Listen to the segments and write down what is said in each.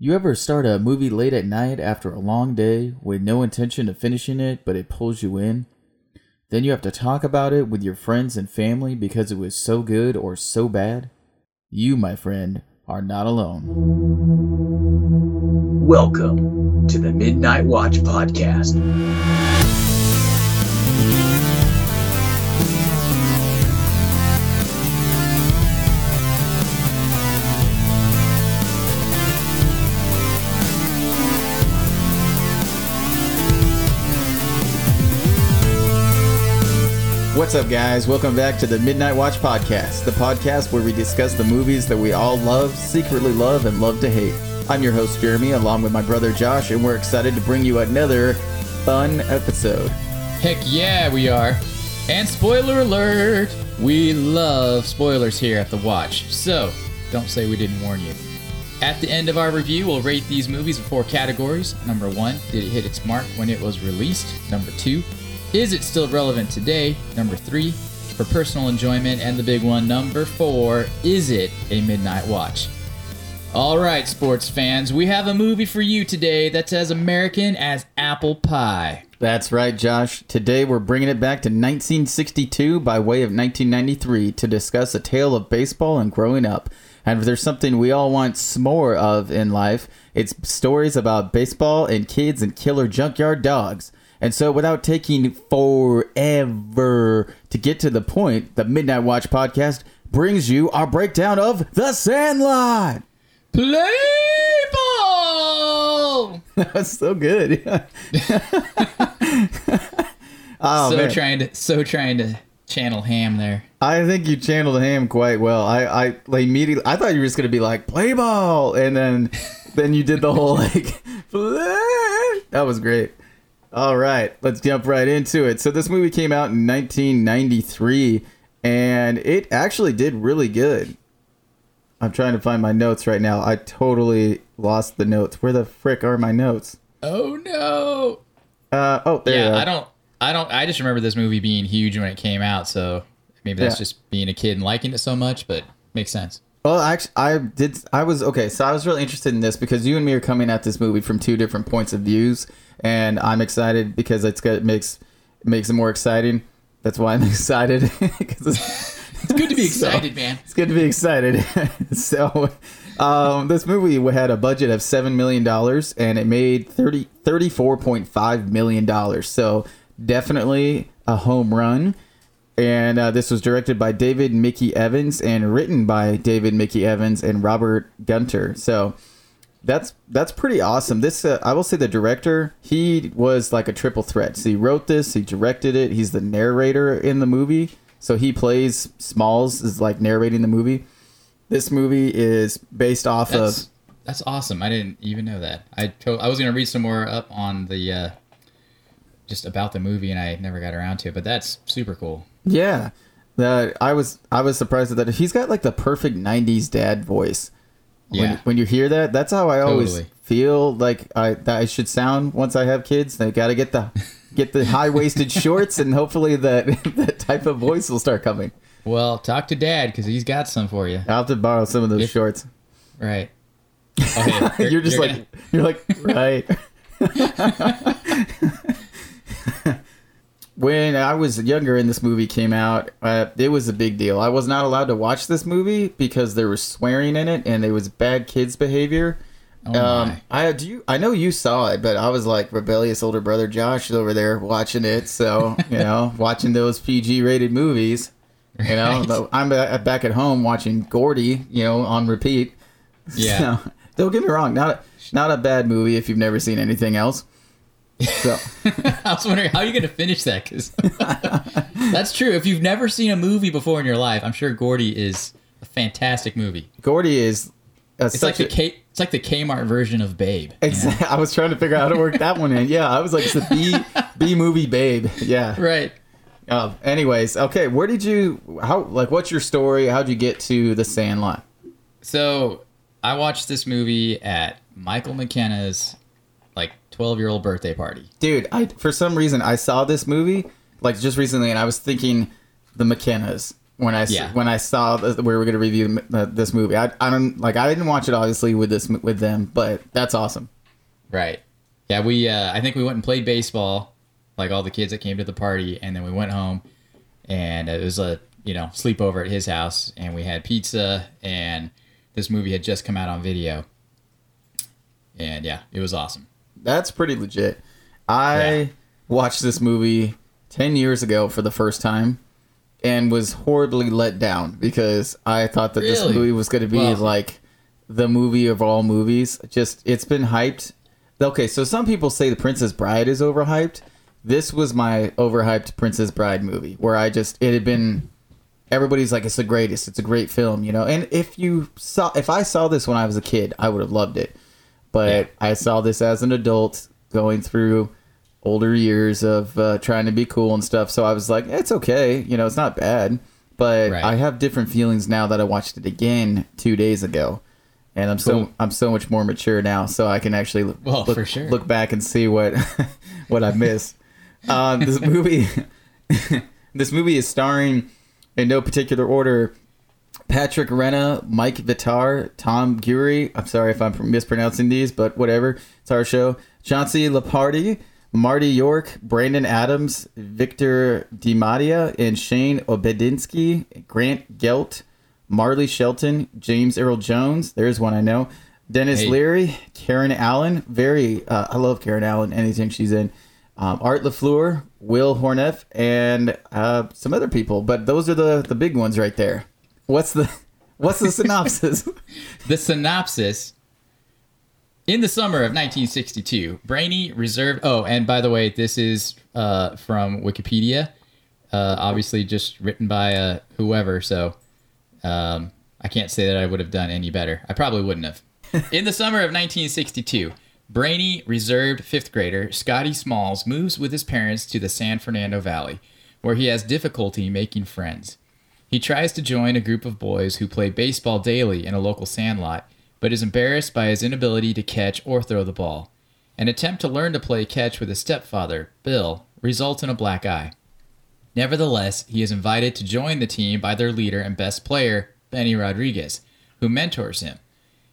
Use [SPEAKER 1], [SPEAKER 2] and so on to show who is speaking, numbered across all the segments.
[SPEAKER 1] You ever start a movie late at night after a long day with no intention of finishing it, but it pulls you in? Then you have to talk about it with your friends and family because it was so good or so bad? You, my friend, are not alone.
[SPEAKER 2] Welcome to the Midnight Watch Podcast.
[SPEAKER 1] What's up, guys? Welcome back to the Midnight Watch Podcast, the podcast where we discuss the movies that we all love, secretly love, and love to hate. I'm your host, Jeremy, along with my brother Josh, and we're excited to bring you another fun episode.
[SPEAKER 3] Heck yeah, we are. And spoiler alert! We love spoilers here at The Watch, so don't say we didn't warn you. At the end of our review, we'll rate these movies in four categories. Number one, did it hit its mark when it was released? Number two, is it still relevant today? Number three, for personal enjoyment. And the big one, number four, is it a midnight watch? All right, sports fans, we have a movie for you today that's as American as apple pie.
[SPEAKER 1] That's right, Josh. Today we're bringing it back to 1962 by way of 1993 to discuss a tale of baseball and growing up. And if there's something we all want more of in life, it's stories about baseball and kids and killer junkyard dogs. And so, without taking forever to get to the point, the Midnight Watch podcast brings you our breakdown of The Sandlot.
[SPEAKER 3] Play ball!
[SPEAKER 1] That's so good. oh,
[SPEAKER 3] so
[SPEAKER 1] man.
[SPEAKER 3] trying to so trying to channel ham there.
[SPEAKER 1] I think you channeled ham quite well. I, I like immediately I thought you were just gonna be like play ball, and then then you did the whole like play. That was great. All right, let's jump right into it. So this movie came out in 1993, and it actually did really good. I'm trying to find my notes right now. I totally lost the notes. Where the frick are my notes?
[SPEAKER 3] Oh no!
[SPEAKER 1] Uh oh, there.
[SPEAKER 3] Yeah. I don't, I don't, I just remember this movie being huge when it came out. So maybe that's
[SPEAKER 1] Yeah.
[SPEAKER 3] just being a kid and liking it so much, but makes sense.
[SPEAKER 1] Well, actually, I did. I was okay. So I was really interested in this because you and me are coming at this movie from two different points of views, and I'm excited because it's got it makes it makes it more exciting. That's why I'm excited it's,
[SPEAKER 3] It's good to be
[SPEAKER 1] So-
[SPEAKER 3] excited, man.
[SPEAKER 1] it's good to be excited. so, um, this movie had a budget of seven million dollars and it made 30, 34.5 million dollars. So definitely a home run. And uh, this was directed by David Mickey Evans and written by David Mickey Evans and Robert Gunter. So that's that's pretty awesome. This uh, I will say the director he was like a triple threat. So he wrote this, he directed it, he's the narrator in the movie. So he plays Smalls is like narrating the movie. This movie is based off
[SPEAKER 3] That's
[SPEAKER 1] of
[SPEAKER 3] that's awesome. I didn't even know that. I to- I was gonna read some more up on the uh, just about the movie, and I never got around to it. But that's super cool.
[SPEAKER 1] yeah. The I was I was surprised at that. He's got like the perfect '90s dad voice. When,
[SPEAKER 3] Yeah.
[SPEAKER 1] when you hear that, that's how I always
[SPEAKER 3] Totally.
[SPEAKER 1] feel like I that I should sound once I have kids. They got to get the get the high waisted shorts, and hopefully that that type of voice will start coming.
[SPEAKER 3] Well, talk to Dad because he's got some for you.
[SPEAKER 1] I'll have to borrow some of those
[SPEAKER 3] If-
[SPEAKER 1] shorts.
[SPEAKER 3] Right. Okay,
[SPEAKER 1] You're, just like
[SPEAKER 3] gonna-
[SPEAKER 1] you're like right. When I was younger and this movie came out, uh, it was a big deal. I was not allowed to watch this movie because there was swearing in it and there was bad kids behavior.
[SPEAKER 3] Oh
[SPEAKER 1] um. I do. You, I know you saw it, but I was like rebellious older brother Josh over there watching it. So you know, watching those PG rated movies. You know,
[SPEAKER 3] Right.
[SPEAKER 1] I'm ba- back at home watching Gordy. You know, on repeat.
[SPEAKER 3] Yeah.
[SPEAKER 1] So, don't get me wrong. Not not a bad movie if you've never seen anything else. So
[SPEAKER 3] I was wondering how you're you going to finish that because that's true. If you've never seen a movie before in your life, I'm sure Gordy is a fantastic movie.
[SPEAKER 1] Gordy is uh,
[SPEAKER 3] It's like
[SPEAKER 1] such
[SPEAKER 3] the
[SPEAKER 1] a.
[SPEAKER 3] K, it's like the Kmart version of Babe. you know?
[SPEAKER 1] I was trying to figure out how to work that one in. Yeah, I was like, it's the B B movie babe. Yeah.
[SPEAKER 3] Right.
[SPEAKER 1] Uh, anyways, okay. Where did you? How? Like, what's your story? How'd you get to the Sandlot?
[SPEAKER 3] So I watched this movie at Michael McKenna's 12 year old birthday party.
[SPEAKER 1] Dude, I for some reason I saw this movie like just recently, and I was thinking the McKennas. when I
[SPEAKER 3] Yeah.
[SPEAKER 1] when I saw that we were going to review the, this movie. I, I don't like I didn't watch it obviously with this with them, but that's awesome.
[SPEAKER 3] Right. Yeah, we uh, I think we went and played baseball, like all the kids that came to the party, and then we went home, and it was a you know sleepover at his house, and we had pizza, and this movie had just come out on video, and yeah, it was awesome.
[SPEAKER 1] That's pretty legit. I
[SPEAKER 3] Yeah.
[SPEAKER 1] watched this movie 10 years ago for the first time and was horribly let down because I thought that this movie was going to be like the movie of all movies. Just it's been hyped. Okay, so some people say The Princess Bride is overhyped. This was my overhyped Princess Bride movie where I just it had been everybody's like it's the greatest. It's a great film, you know. And if you saw if I saw this when I was a kid, I would have loved it. But
[SPEAKER 3] Yeah.
[SPEAKER 1] I saw this as an adult going through older years of uh, trying to be cool and stuff. So I was like, it's okay, you know, it's not bad. But
[SPEAKER 3] Right.
[SPEAKER 1] I have different feelings now that I watched it again two days ago, and I'm so
[SPEAKER 3] Cool.
[SPEAKER 1] I'm so much more mature now, so I can actually look,
[SPEAKER 3] Well,
[SPEAKER 1] look,
[SPEAKER 3] for sure.
[SPEAKER 1] look back and see what what I missed. um, this movie, this movie is starring, in no particular order, Patrick Renna, Mike Vitar, Tom Guiry. I'm sorry if I'm mispronouncing these, but whatever. It's our show. Chauncey Leopardi, Marty York, Brandon Adams, Victor DiMattia, and Shane Obedzinski, Grant Gelt, Marley Shelton, James Earl Jones. There's one I know. Dennis
[SPEAKER 3] Hey.
[SPEAKER 1] Leary, Karen Allen. Very, uh, I love Karen Allen. Anything she's in. Um, Art Lafleur, Wil Horneff, and uh, some other people. But those are the the big ones right there. What's the What's the synopsis?
[SPEAKER 3] The synopsis. In the summer of 1962, Brainy reserved. Oh, and by the way, this is uh, from Wikipedia. Uh, obviously, just written by uh, whoever. So um, I can't say that I would have done any better. I probably wouldn't have. In the summer of 1962, brainy, reserved fifth grader Scotty Smalls moves with his parents to the San Fernando Valley, where he has difficulty making friends. He tries to join a group of boys who play baseball daily in a local sandlot, but is embarrassed by his inability to catch or throw the ball. An attempt to learn to play catch with his stepfather, Bill, results in a black eye. Nevertheless, he is invited to join the team by their leader and best player, Benny Rodriguez, who mentors him.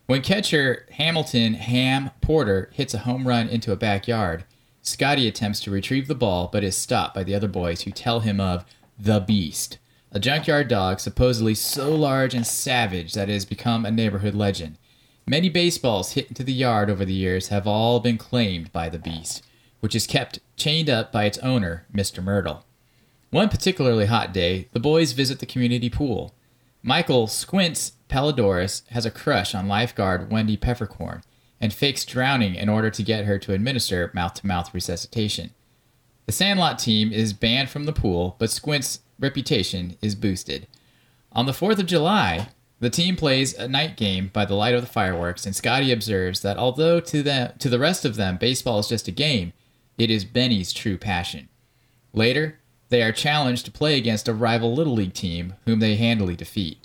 [SPEAKER 3] When catcher Hamilton Ham Porter hits a home run into a backyard, Scotty attempts to retrieve the ball but is stopped by the other boys who tell him of the Beast, a junkyard dog supposedly so large and savage that it has become a neighborhood legend. Many baseballs hit into the yard over the years have all been claimed by the Beast, which is kept chained up by its owner, Mr. Myrtle. One particularly hot day, the boys visit the community pool. Michael Squints Palledorous has a crush on lifeguard Wendy Peppercorn and fakes drowning in order to get her to administer mouth to mouth resuscitation. The Sandlot team is banned from the pool, but Squint's reputation is boosted. On the 4th of July, the team plays a night game by the light of the fireworks, and Scotty observes that although to, them, to the rest of them baseball is just a game, it is Benny's true passion. Later, they are challenged to play against a rival Little League team whom they handily defeat.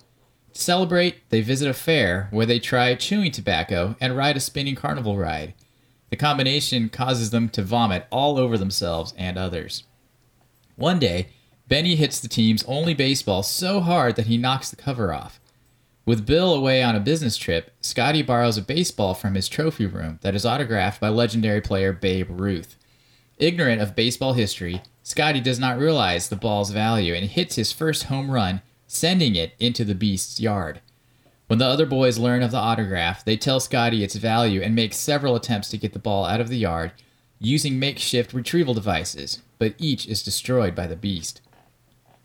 [SPEAKER 3] To celebrate, they visit a fair where they try chewing tobacco and ride a spinning carnival ride. The combination causes them to vomit all over themselves and others. One day, Benny hits the team's only baseball so hard that he knocks the cover off. With Bill away on a business trip, Scotty borrows a baseball from his trophy room that is autographed by legendary player Babe Ruth. Ignorant of baseball history, Scotty does not realize the ball's value and hits his first home run, sending it into the beast's yard. When the other boys learn of the autograph, they tell Scotty its value and make several attempts to get the ball out of the yard using makeshift retrieval devices, but each is destroyed by the beast.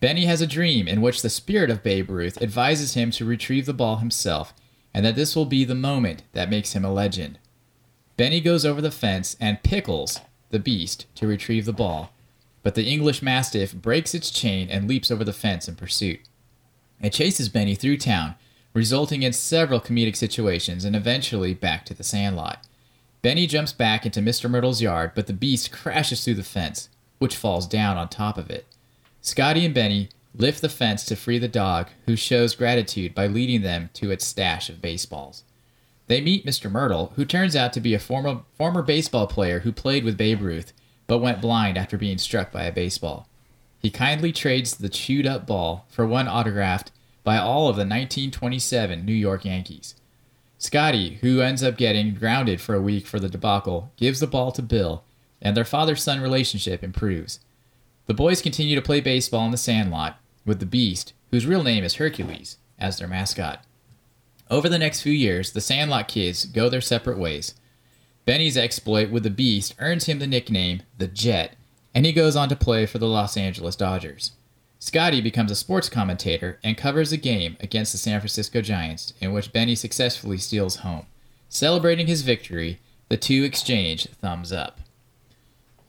[SPEAKER 3] Benny has a dream in which the spirit of Babe Ruth advises him to retrieve the ball himself, and that this will be the moment that makes him a legend. Benny goes over the fence and pickles the beast to retrieve the ball, but the English Mastiff breaks its chain and leaps over the fence in pursuit. It chases Benny through town, resulting in several comedic situations and eventually back to the sandlot. Benny jumps back into Mr. Myrtle's yard, but the beast crashes through the fence, which falls down on top of it. Scotty and Benny lift the fence to free the dog, who shows gratitude by leading them to its stash of baseballs. They meet Mr. Myrtle, who turns out to be a former, former baseball player who played with Babe Ruth, but went blind after being struck by a baseball. he kindly trades the chewed up ball for one autographed by all of the 1927 New York Yankees. Scotty, who ends up getting grounded for a week for the debacle, gives the ball to Bill, and their father son relationship improves. The boys continue to play baseball in the sandlot, with the Beast, whose real name is Hercules, as their mascot. Over the next few years, the Sandlot kids go their separate ways. Benny's exploit with the Beast earns him the nickname the Jet, and he goes on to play for the Los Angeles Dodgers. Scotty becomes a sports commentator and covers a game against the San Francisco Giants in which Benny successfully steals home. Celebrating his victory, the two exchange thumbs up.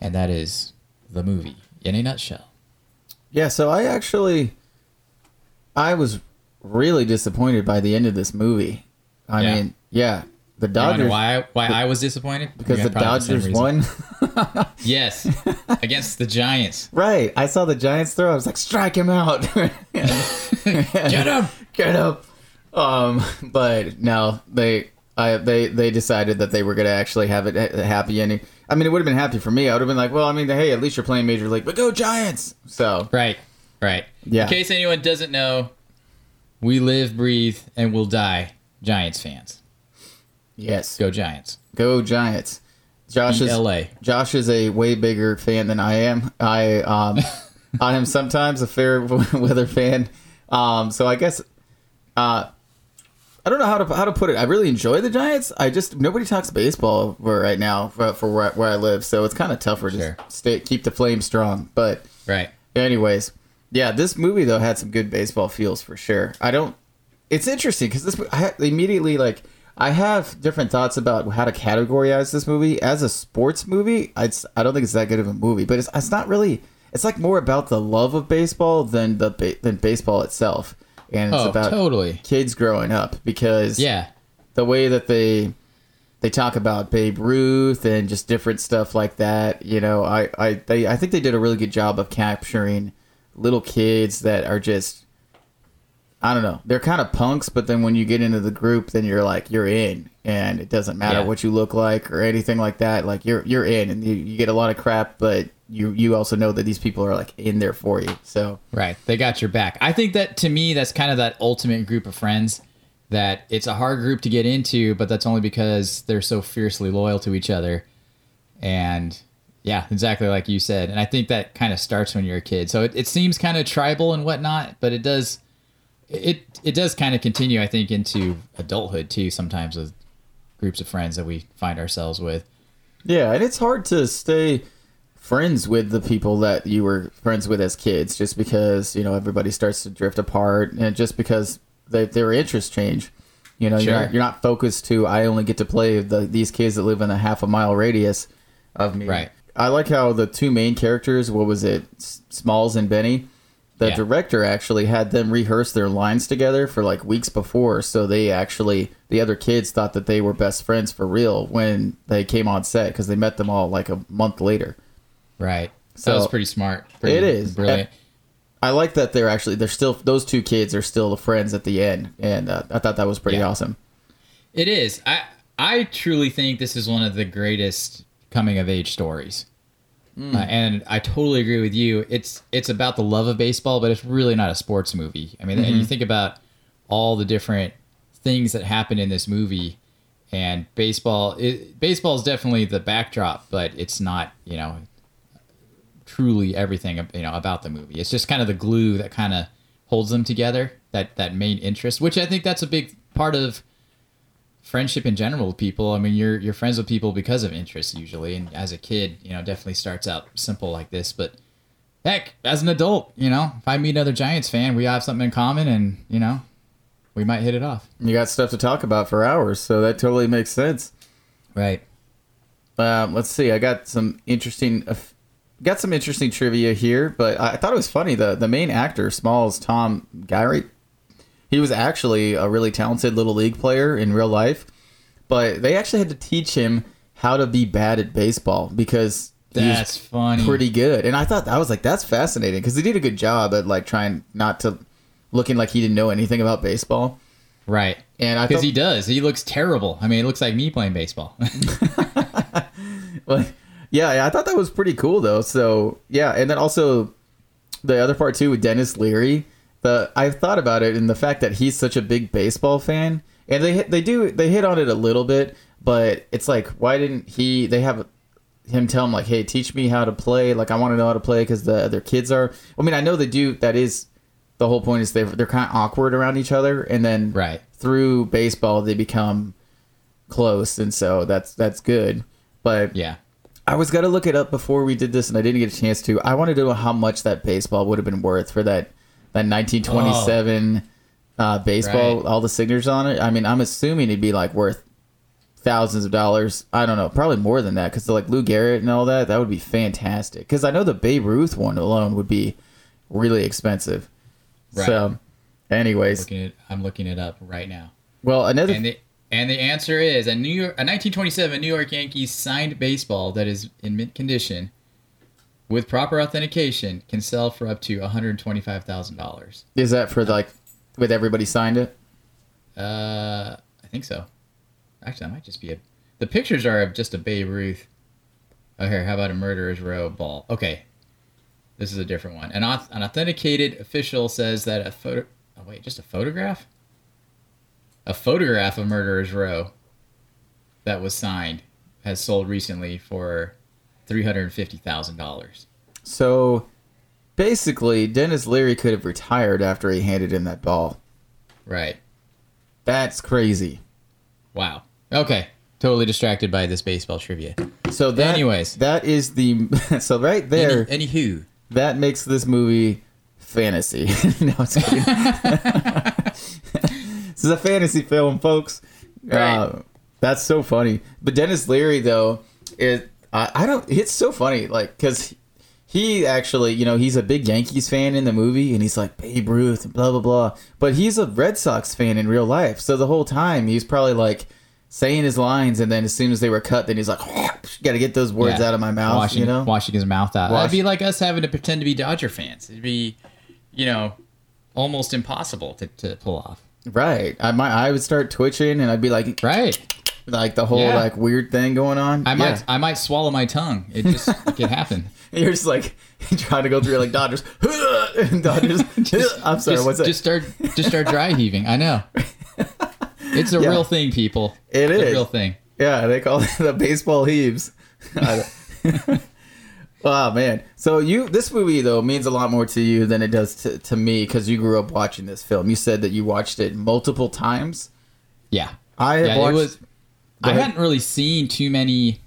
[SPEAKER 3] And that is the movie in a nutshell.
[SPEAKER 1] Yeah, so I actually I was really disappointed by the end of this movie. I
[SPEAKER 3] Yeah.
[SPEAKER 1] mean, yeah, the Dodgers
[SPEAKER 3] why why I was disappointed?
[SPEAKER 1] because the Dodgers won.
[SPEAKER 3] Yes, against the Giants.
[SPEAKER 1] right. I saw the Giants throw. I was like, strike him out.
[SPEAKER 3] Get him!
[SPEAKER 1] Get him. Um, but no, they I they they decided that they were gonna actually have it a happy ending. I mean, it would have been happy for me. I would have been like, well, I mean, hey, at least you're playing Major League, but go Giants. So
[SPEAKER 3] Right, right.
[SPEAKER 1] Yeah.
[SPEAKER 3] In case anyone doesn't know, we live, breathe, and will die Giants fans.
[SPEAKER 1] yes,
[SPEAKER 3] Go Giants.
[SPEAKER 1] go Giants. Josh is
[SPEAKER 3] LA.
[SPEAKER 1] Josh is a way bigger fan than I am. I um, I am sometimes a fair weather fan. Um, so I guess uh, I don't know how to how to put it. I really enjoy the Giants. I just nobody talks baseball right now for, for where, where I live, so it's kind of tougher
[SPEAKER 3] Sure.
[SPEAKER 1] to stay keep the flame strong. But
[SPEAKER 3] Right.
[SPEAKER 1] anyways, yeah, this movie though had some good baseball feels for sure. I don't. It's interesting because this I immediately like I have different thoughts about how to categorize this movie as a sports movie. I I don't think it's that good of a movie, but it's it's not really. It's like more about the love of baseball than the than baseball itself, and it's
[SPEAKER 3] Oh,
[SPEAKER 1] about
[SPEAKER 3] totally.
[SPEAKER 1] kids growing up because
[SPEAKER 3] Yeah.
[SPEAKER 1] the way that they they talk about Babe Ruth and just different stuff like that. You know, I I they I think they did a really good job of capturing little kids that are just I don't know. They're kind of punks, but then when you get into the group, then you're like you're in, and it doesn't matter
[SPEAKER 3] Yeah.
[SPEAKER 1] what you look like or anything like that. Like you're you're in, and you, you get a lot of crap, but you you also know that these people are like in there for you. So
[SPEAKER 3] Right. They got your back. I think that to me, that's kind of that ultimate group of friends that it's a hard group to get into, but that's only because they're so fiercely loyal to each other. And yeah, exactly like you said. And I think that kind of starts when you're a kid. So it, it seems kind of tribal and whatnot, but it does, it, it does kind of continue, I think, into adulthood too, sometimes with groups of friends that we find ourselves with.
[SPEAKER 1] Yeah, and it's hard to stay friends with the people that you were friends with as kids just because, you know, everybody starts to drift apart and just because they, their interests change. You know, you're, not, you're not focused to, I only get to play the, these kids that live in a half a mile radius of me.
[SPEAKER 3] Right.
[SPEAKER 1] I like how the two main characters, what was it, Smalls and Benny, the
[SPEAKER 3] Yeah.
[SPEAKER 1] director actually had them rehearse their lines together for like weeks before. So they actually, the other kids thought that they were best friends for real when they came on set because they met them all like a month later.
[SPEAKER 3] Right.
[SPEAKER 1] So-
[SPEAKER 3] that was pretty smart. Pretty
[SPEAKER 1] It is.
[SPEAKER 3] Brilliant.
[SPEAKER 1] I like that they're actually, they're still, those two kids are still the friends at the end. And uh, I thought that was pretty
[SPEAKER 3] Yeah.
[SPEAKER 1] awesome.
[SPEAKER 3] It is. I I truly think this is one of the greatest coming of age stories. Uh, and I totally agree with you. It's it's about the love of baseball, but it's really not a sports movie. I mean, and you think about all the different things that happen in this movie, and baseball. It, baseball is definitely the backdrop, but it's not. You know, truly everything you know about the movie. It's just kind of the glue that kind of holds them together. That that main interest, which I think that's a big part of friendship in general with people. I mean, you're you're friends with people because of interest usually, and as a kid, you know, definitely starts out simple like this. But heck, as an adult, you know, if I meet another Giants fan, we have something in common, and you know, we might hit it off.
[SPEAKER 1] You got stuff to talk about for hours. So that totally makes sense.
[SPEAKER 3] Right.
[SPEAKER 1] Um, let's see. I got some interesting, uh, got some interesting trivia here, but I I thought it was funny. The the main actor, Smalls, Tom Guiry, he was actually a really talented little league player in real life, but they actually had to teach him how to be bad at baseball because
[SPEAKER 3] That's funny.
[SPEAKER 1] pretty good. And I thought I was like, that's fascinating because he did a good job at like trying not to looking like he didn't know anything about baseball.
[SPEAKER 3] right.
[SPEAKER 1] And I
[SPEAKER 3] Because he does. He looks terrible. I mean, it looks like me playing baseball.
[SPEAKER 1] Well, yeah, I thought that was pretty cool though. So yeah, and then also the other part too with Denis Leary. The I thought about it and the fact that he's such a big baseball fan, and they hit- they do they hit on it a little bit, but it's like why didn't he? They have him tell him like, hey, teach me how to play. Like I want to know how to play because the other kids are. I mean, I know they do. That is the whole point is they they're kind of awkward around each other, and then
[SPEAKER 3] Right.
[SPEAKER 1] through baseball they become close, and so that's that's good. But
[SPEAKER 3] Yeah.
[SPEAKER 1] I was gonna look it up before we did this, and I didn't get a chance to. I wanted to know how much that baseball would have been worth for that that 1927 uh, baseball,
[SPEAKER 3] Right.
[SPEAKER 1] all the signatures on it. I mean, I'm assuming it'd be like worth thousands of dollars. I don't know, probably more than that, because like Lou Gehrig and all that, that would be fantastic. Because I know the Babe Ruth one alone would be really expensive.
[SPEAKER 3] Right.
[SPEAKER 1] So, anyways,
[SPEAKER 3] Looking at, I'm looking it up right now.
[SPEAKER 1] well, another
[SPEAKER 3] And the and the answer is a New York, a 1927 New York Yankees signed baseball that is in mint condition, with proper authentication, can sell for up to 125 thousand dollars.
[SPEAKER 1] is that for like with everybody signed it.
[SPEAKER 3] Uh, I think so. Actually, that might just be a. The pictures are of just a Babe Ruth. Oh, here, how about a Murderer's Row ball? Okay, this is a different one. An, auth- an authenticated official says that a photo. Oh wait, just a photograph. A photograph of Murderer's Row. That was signed has sold recently for three hundred fifty thousand dollars.
[SPEAKER 1] So basically, Denis Leary could have retired after he handed in that ball.
[SPEAKER 3] Right.
[SPEAKER 1] That's crazy.
[SPEAKER 3] Wow. Okay. Totally distracted by this baseball trivia.
[SPEAKER 1] So that,
[SPEAKER 3] Anyways.
[SPEAKER 1] that is the so right there.
[SPEAKER 3] Any, anywho.
[SPEAKER 1] that makes this movie fantasy. no, it's this is a fantasy film, folks.
[SPEAKER 3] Right.
[SPEAKER 1] Uh, that's so funny. But Denis Leary, though, it I, I don't. It's so funny, like because he actually, you know, he's a big Yankees fan in the movie, and he's like Babe Ruth and blah blah blah. But he's a Red Sox fan in real life, so the whole time he's probably like saying his lines, and then as soon as they were cut, then he's like, "Got to get those words
[SPEAKER 3] Yeah.
[SPEAKER 1] out of my mouth,"
[SPEAKER 3] washing,
[SPEAKER 1] you know.
[SPEAKER 3] washing his mouth out.
[SPEAKER 1] Wash-
[SPEAKER 3] That'd be like us having to pretend to be Dodger fans. It'd be, you know, almost impossible to, to pull off.
[SPEAKER 1] Right. I might. I would start twitching, and I'd be like,
[SPEAKER 3] Right.
[SPEAKER 1] Like the whole
[SPEAKER 3] Yeah.
[SPEAKER 1] like weird thing going on.
[SPEAKER 3] I might
[SPEAKER 1] Yeah.
[SPEAKER 3] I might swallow my tongue. It just it could happen.
[SPEAKER 1] You're just like trying to go through like Dodgers, Dodgers. I'm sorry.
[SPEAKER 3] just,
[SPEAKER 1] what's that?
[SPEAKER 3] just start just start dry heaving. I know. It's a
[SPEAKER 1] Yeah.
[SPEAKER 3] real thing, people.
[SPEAKER 1] It
[SPEAKER 3] it's
[SPEAKER 1] is.
[SPEAKER 3] a real thing.
[SPEAKER 1] yeah, they call it the baseball heaves. oh man. So you, this movie though means a lot more to you than it does to, to me because you grew up watching this film. You said that you watched it multiple times.
[SPEAKER 3] Yeah.
[SPEAKER 1] I
[SPEAKER 3] Yeah,
[SPEAKER 1] watched.
[SPEAKER 3] it was. I hadn't really seen too many.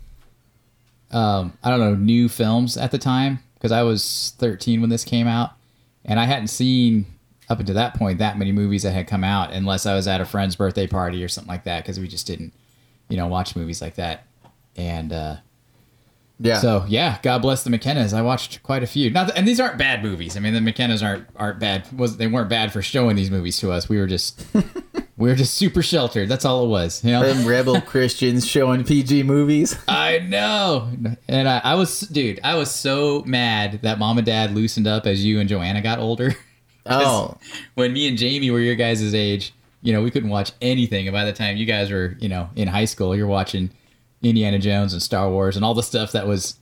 [SPEAKER 3] Um, I don't know new films at the time because I was 13 when this came out, and I hadn't seen up until that point that many movies that had come out unless I was at a friend's birthday party or something like that because we just didn't, you know, watch movies like that. And uh,
[SPEAKER 1] yeah.
[SPEAKER 3] so yeah, God bless the McKennas. I watched quite a few. Not, and these aren't bad movies. I mean, the McKennas aren't aren't bad. Was they weren't bad for showing these movies to us. We were just were just super sheltered. That's all it was. You know.
[SPEAKER 1] Them rebel Christians showing PG movies.
[SPEAKER 3] I know. And I, I was, dude, I was so mad that mom and dad loosened up as you and Joanna got older.
[SPEAKER 1] Oh,
[SPEAKER 3] when me and Jamie were your guys' age, you know, we couldn't watch anything. And by the time you guys were, you know, in high school, you're watching Indiana Jones and Star Wars and all the stuff that was,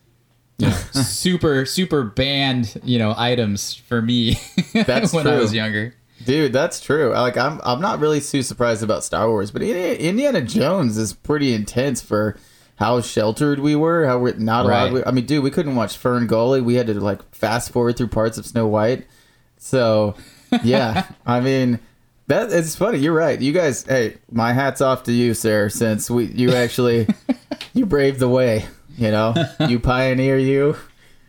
[SPEAKER 3] you know, super, super banned, you know, items for me
[SPEAKER 1] That's
[SPEAKER 3] when I was younger.
[SPEAKER 1] Dude, that's true. Like I'm I'm not really too surprised about Star Wars, but Indiana Jones is pretty intense for how sheltered we were, how we're not allowed.
[SPEAKER 3] Right.
[SPEAKER 1] I mean, dude, we couldn't watch Fern Gully. We had to like fast forward through parts of Snow White. So, yeah, I mean, that it's funny. You're right. You guys, hey, my hats off to you, sir, since we you actually you braved the way. You know, you pioneer. You.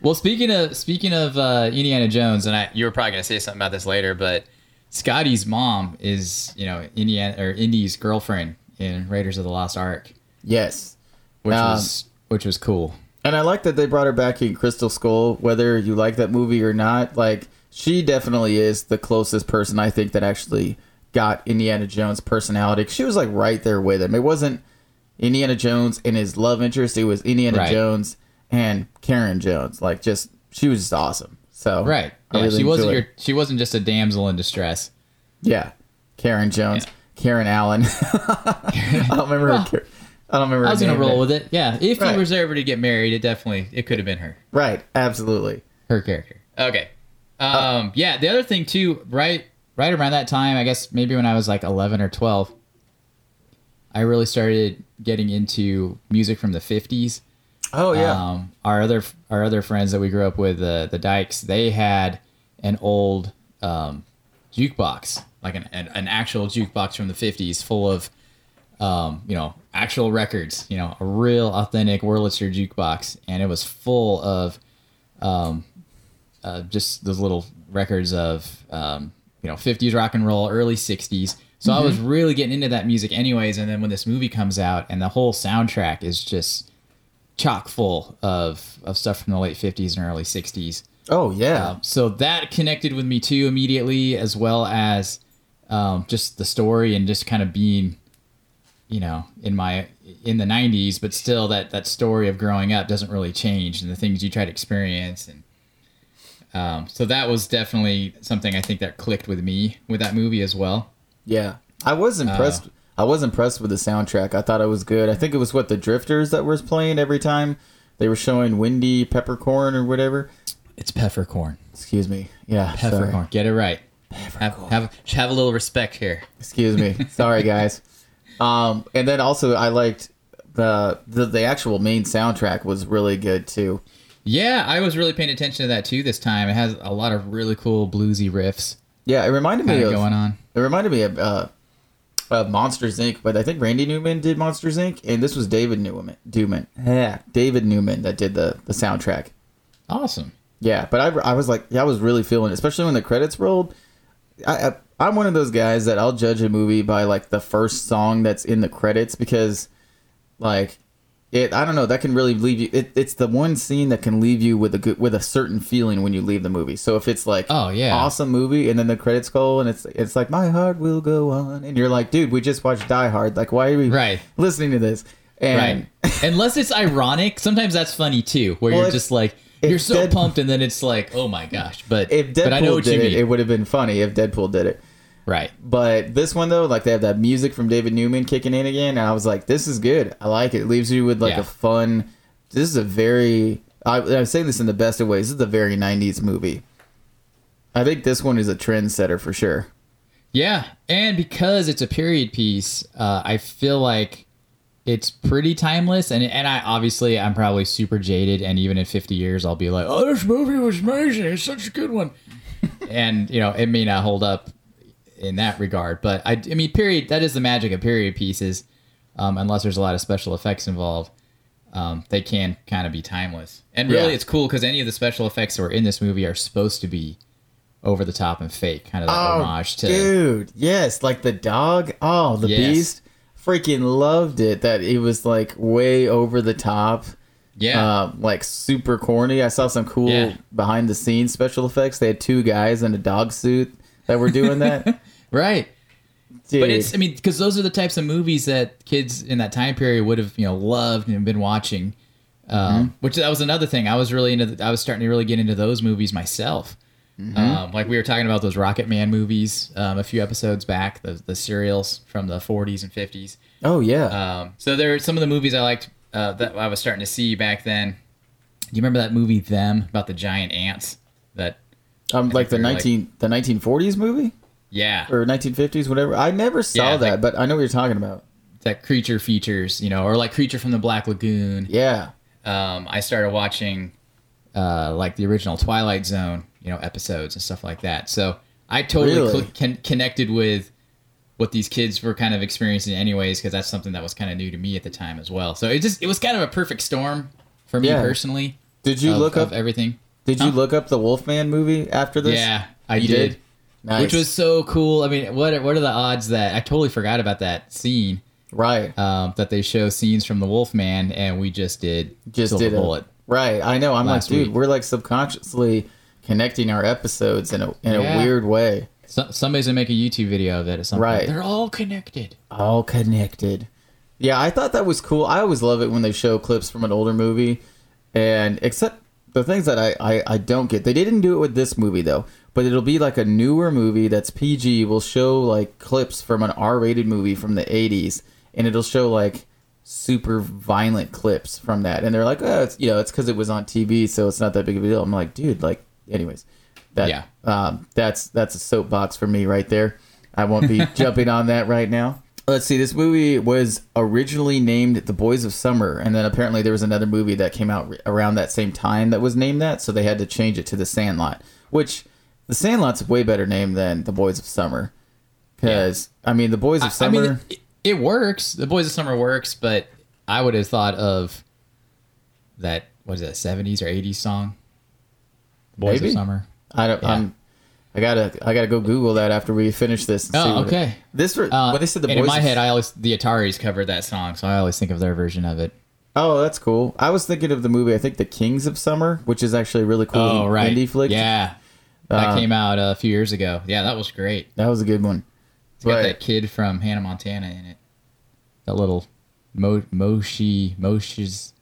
[SPEAKER 3] Well, speaking of speaking of uh, Indiana Jones, and I, you were probably gonna say something about this later, but Scotty's mom is you know Indiana or Indy's girlfriend in Raiders of the Lost Ark,
[SPEAKER 1] Yes.
[SPEAKER 3] which
[SPEAKER 1] Um,
[SPEAKER 3] was which was cool.
[SPEAKER 1] And I like that they brought her back in Crystal Skull, whether you like that movie or not. Like, she definitely is the closest person I think that actually got Indiana Jones' personality. She was like right there with him. It wasn't Indiana Jones and his love interest, it was Indiana
[SPEAKER 3] Right.
[SPEAKER 1] Jones and Karen Jones. Like, just, she was just awesome. So,
[SPEAKER 3] Right? Yeah,
[SPEAKER 1] really
[SPEAKER 3] she wasn't your she wasn't just a damsel in distress.
[SPEAKER 1] Yeah. Karen Jones. Karen Allen. I don't remember
[SPEAKER 3] Well,
[SPEAKER 1] her. I don't remember
[SPEAKER 3] I was gonna roll
[SPEAKER 1] there.
[SPEAKER 3] with it. Yeah, if
[SPEAKER 1] Right.
[SPEAKER 3] he was ever to get married, it definitely it could have been her
[SPEAKER 1] Right. Absolutely.
[SPEAKER 3] her character. Okay. Um, yeah, the other thing too, right, right around that time, I guess maybe when I was like eleven or twelve, I really started getting into music from the fifties.
[SPEAKER 1] Oh yeah.
[SPEAKER 3] Um, our other our other friends that we grew up with, uh, the Dykes, they had an old um, jukebox, like an, an an actual jukebox from the '50s, full of um, you know actual records. You know, a real authentic Wurlitzer jukebox, and it was full of um, uh, just those little records of um, you know '50s rock and roll, early '60s. So I was really getting into that music, anyways. And then when this movie comes out, and the whole soundtrack is just chock full of, of stuff from the late 50s and early 60s.
[SPEAKER 1] oh yeah.
[SPEAKER 3] Um, so that connected with me too immediately, as well as um, just the story and just kind of being, you know, in my in the 90s, but still that that story of growing up doesn't really change, and the things you try to experience, and um, so that was definitely something I think that clicked with me with that movie as well.
[SPEAKER 1] Yeah, I was impressed. I was impressed with the soundtrack. I thought it was good. I think it was what the Drifters that was playing every time they were showing Windy Peppercorn or whatever.
[SPEAKER 3] It's peppercorn.
[SPEAKER 1] Excuse me. Yeah,
[SPEAKER 3] Peppercorn.
[SPEAKER 1] sorry.
[SPEAKER 3] Get it right. Have, have have a little respect here.
[SPEAKER 1] Excuse me. Sorry, guys. Um, and then also I liked the, the the actual main soundtrack was really good too.
[SPEAKER 3] Yeah, I was really paying attention to that too this time. It has a lot of really cool bluesy riffs
[SPEAKER 1] Yeah, it reminded me of
[SPEAKER 3] of going on.
[SPEAKER 1] It reminded me of uh, uh, Monsters Inc. But I think Randy Newman did Monsters Inc. and this was David Newman. Newman. Yeah, David Newman that did the the soundtrack.
[SPEAKER 3] Awesome.
[SPEAKER 1] Yeah, but I, I was like, yeah, I was really feeling, it, especially when the credits rolled. I, I I'm one of those guys that I'll judge a movie by like the first song that's in the credits because, like, it I don't know that can really leave you. It, it's the one scene that can leave you with a good with a certain feeling when you leave the movie. So if it's like,
[SPEAKER 3] Oh, yeah.
[SPEAKER 1] awesome movie, and then the credits go and it's it's like my heart will go on, and you're like, dude, we just watched Die Hard. Like, why are we
[SPEAKER 3] Right.
[SPEAKER 1] listening to this? And
[SPEAKER 3] Right. Unless it's ironic, sometimes that's funny too, where
[SPEAKER 1] Well,
[SPEAKER 3] you're just like you're so
[SPEAKER 1] Dead-
[SPEAKER 3] pumped, and then it's like, oh my gosh. But
[SPEAKER 1] if Deadpool
[SPEAKER 3] but I know what
[SPEAKER 1] did
[SPEAKER 3] you
[SPEAKER 1] it, it would have been funny if Deadpool did it.
[SPEAKER 3] Right.
[SPEAKER 1] But this one though, like they have that music from David Newman kicking in again, and I was like, "This is good. I like it. It leaves you with like
[SPEAKER 3] Yeah.
[SPEAKER 1] a fun. This is a very. I, I'm saying this in the best of ways. This is a very '90s movie. I think this one is a trendsetter for sure.
[SPEAKER 3] Yeah, and because it's a period piece, uh, I feel like it's pretty timeless. And and I obviously I'm probably super jaded, and even in 50 years, I'll be like, oh, this movie was amazing. It's such a good one. and you know, it may not hold up in that regard, but I, I mean, period. That is the magic of period pieces. Um, unless there's a lot of special effects involved, um, they can kind of be timeless. And really,
[SPEAKER 1] Yeah.
[SPEAKER 3] it's cool because any of the special effects that were in this movie are supposed to be over the top and fake, kind of that homage to.
[SPEAKER 1] Oh, dude, yes, like the dog. Oh, the
[SPEAKER 3] Yes.
[SPEAKER 1] beast. Freaking loved it. That it was like way over the top.
[SPEAKER 3] Yeah.
[SPEAKER 1] uh, like super corny. I saw some cool
[SPEAKER 3] Yeah.
[SPEAKER 1] behind the scenes special effects. They had two guys in a dog suit that were doing that.
[SPEAKER 3] Right.
[SPEAKER 1] Dude.
[SPEAKER 3] But it's, I mean, because those are the types of movies that kids in that time period would have, you know, loved and been watching. Um, Which that was another thing. I was really into. The, I was starting to really get into those movies myself. Um, like we were talking about those Rocket Man movies um, a few episodes back, the the serials from the 40s and 50s.
[SPEAKER 1] oh yeah,
[SPEAKER 3] Um, so there are some of the movies I liked uh, that I was starting to see back then. Do you remember that movie Them about the giant ants? That
[SPEAKER 1] um, like the
[SPEAKER 3] they're like-
[SPEAKER 1] nineteen the nineteen forties movie
[SPEAKER 3] yeah,
[SPEAKER 1] or nineteen fifties, whatever. I never saw
[SPEAKER 3] Yeah,
[SPEAKER 1] that,
[SPEAKER 3] like-
[SPEAKER 1] but I know what you're talking about.
[SPEAKER 3] that creature features, you know, or like Creature from the Black Lagoon.
[SPEAKER 1] Yeah,
[SPEAKER 3] um, I started watching uh, like the original Twilight Zone, you know, episodes and stuff like that. So I totally
[SPEAKER 1] Really?
[SPEAKER 3] cl- con- connected with what these kids were kind of experiencing, anyways, because that's something that was kind of new to me at the time as well. So it just it was kind of a perfect storm for me
[SPEAKER 1] Yeah.
[SPEAKER 3] personally.
[SPEAKER 1] did you
[SPEAKER 3] of,
[SPEAKER 1] look up?
[SPEAKER 3] everything?
[SPEAKER 1] Did you
[SPEAKER 3] Huh?
[SPEAKER 1] look up the Wolfman movie after this?
[SPEAKER 3] Yeah, I
[SPEAKER 1] You
[SPEAKER 3] did.
[SPEAKER 1] did? Nice.
[SPEAKER 3] Which was so cool. I mean, what are, what are the odds that I totally forgot about that scene
[SPEAKER 1] right.
[SPEAKER 3] um, that they show scenes from the Wolfman, and we just did
[SPEAKER 1] Just
[SPEAKER 3] Silver
[SPEAKER 1] did a
[SPEAKER 3] Bullet.
[SPEAKER 1] right. I know. I'm like, dude,
[SPEAKER 3] week.
[SPEAKER 1] we're like subconsciously connecting our episodes in a in
[SPEAKER 3] Yeah.
[SPEAKER 1] a weird way.
[SPEAKER 3] So, somebody's gonna make a YouTube video of it at some
[SPEAKER 1] Right.
[SPEAKER 3] point. They're all connected.
[SPEAKER 1] all connected. Yeah, I thought that was cool. I always love it when they show clips from an older movie, and except the things that I, I, I don't get. They didn't do it with this movie though, but it'll be like a newer movie that's PG. will show like clips from an R-rated movie from the '80s, and it'll show like super violent clips from that. And they're like, oh, it's, you know, it's because it was on TV, so it's not that big of a deal. I'm like, dude, like, anyways. that
[SPEAKER 3] Yeah.
[SPEAKER 1] um, that's that's a soapbox for me right there. I won't be jumping on that right now. Let's see. This movie was originally named The Boys of Summer, and then apparently there was another movie that came out around that same time that was named that, so they had to change it to The Sandlot. Which The Sandlot's a way better name than The Boys of Summer, because I mean The Boys of
[SPEAKER 3] I
[SPEAKER 1] Summer.
[SPEAKER 3] mean, it, it works. The Boys of Summer works, but I would have thought of that. What is that? Seventies or eighties song? Boys
[SPEAKER 1] Maybe.
[SPEAKER 3] of Summer.
[SPEAKER 1] I don't.
[SPEAKER 3] Yeah.
[SPEAKER 1] I'm. I gotta. I gotta go Google that after we finish this.
[SPEAKER 3] Oh,
[SPEAKER 1] what it-
[SPEAKER 3] okay.
[SPEAKER 1] this were,
[SPEAKER 3] Uh,
[SPEAKER 1] when they said the
[SPEAKER 3] in my head, I always the Ataris covered that song, so I always think of their version of it.
[SPEAKER 1] oh, that's cool. I was thinking of the movie. I think The Kings of Summer, which is actually really cool
[SPEAKER 3] Oh, right.
[SPEAKER 1] indie flick.
[SPEAKER 3] Yeah, that
[SPEAKER 1] Uh,
[SPEAKER 3] came out a few years ago. Yeah, that was great.
[SPEAKER 1] that was a good one.
[SPEAKER 3] It's got that kid from Hannah Montana in it. That little Mo Moshi Moshi's.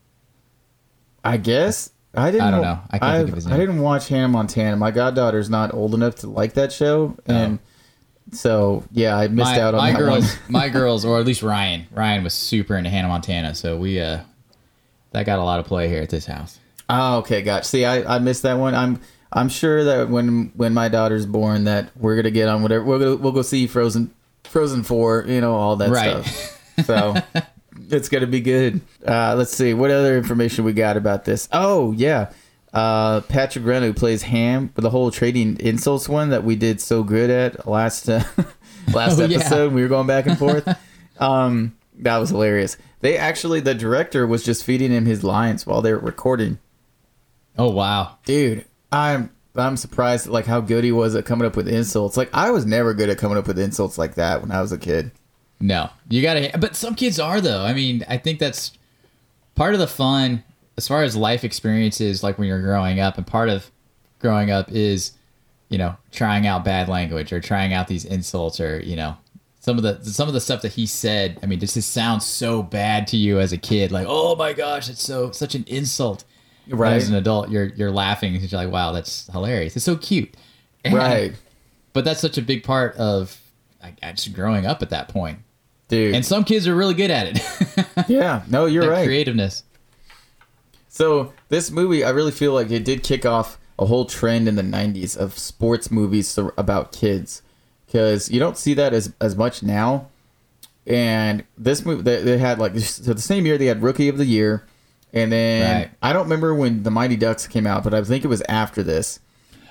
[SPEAKER 1] I guess I didn't.
[SPEAKER 3] I don't know. I can't think of his
[SPEAKER 1] I didn't watch Hannah Montana. My goddaughter's not old enough to like that show, and so yeah, I missed
[SPEAKER 3] my,
[SPEAKER 1] out on
[SPEAKER 3] my
[SPEAKER 1] that
[SPEAKER 3] girls,
[SPEAKER 1] one.
[SPEAKER 3] my girls, or at least Ryan. Ryan was super into Hannah Montana, so we uh, that got a lot of play here at this house.
[SPEAKER 1] Oh, okay, gotcha. See, I, I missed that one. I'm I'm sure that when when my daughter's born, that we're gonna get on whatever we'll go, we'll go see Frozen Frozen Four, you know, all that
[SPEAKER 3] Right.
[SPEAKER 1] stuff. So it's gonna be good. Uh, let's see what other information we got about this. Oh yeah, uh, Patrick Renna who plays Ham for the whole trading insults one that we did so good at last uh, last
[SPEAKER 3] Oh, yeah.
[SPEAKER 1] episode. We were going back and forth. um, that was hilarious. They actually the director was just feeding him his lines while they were recording
[SPEAKER 3] Oh wow,
[SPEAKER 1] dude i'm i'm surprised at, like how good he was at coming up with insults like i was never good at coming up with insults like that when i was a kid
[SPEAKER 3] no, you gotta. But some kids are though. I mean, I think that's part of the fun as far as life experiences, like when you're growing up, and part of growing up is, you know, trying out bad language or trying out these insults or you know. Some of the some of the stuff that he said, I mean, this just sounds so bad to you as a kid. Like, oh my gosh, it's so such an insult. And
[SPEAKER 1] right
[SPEAKER 3] as an adult, you're you're laughing because you're like, wow, that's hilarious. It's so cute. And-
[SPEAKER 1] right
[SPEAKER 3] But that's such a big part of I, I just growing up at that point.
[SPEAKER 1] Dude.
[SPEAKER 3] And some kids are really good at it.
[SPEAKER 1] yeah. No you're
[SPEAKER 3] That
[SPEAKER 1] right.
[SPEAKER 3] Creativeness.
[SPEAKER 1] so this movie i really feel like it did kick off a whole trend in the 90s of sports movies about kids. Because you don't see that as as much now. And this movie they, they had like so the same year they had rookie of the year. And then
[SPEAKER 3] Right.
[SPEAKER 1] i don't remember when the mighty ducks came out but i think it was after this.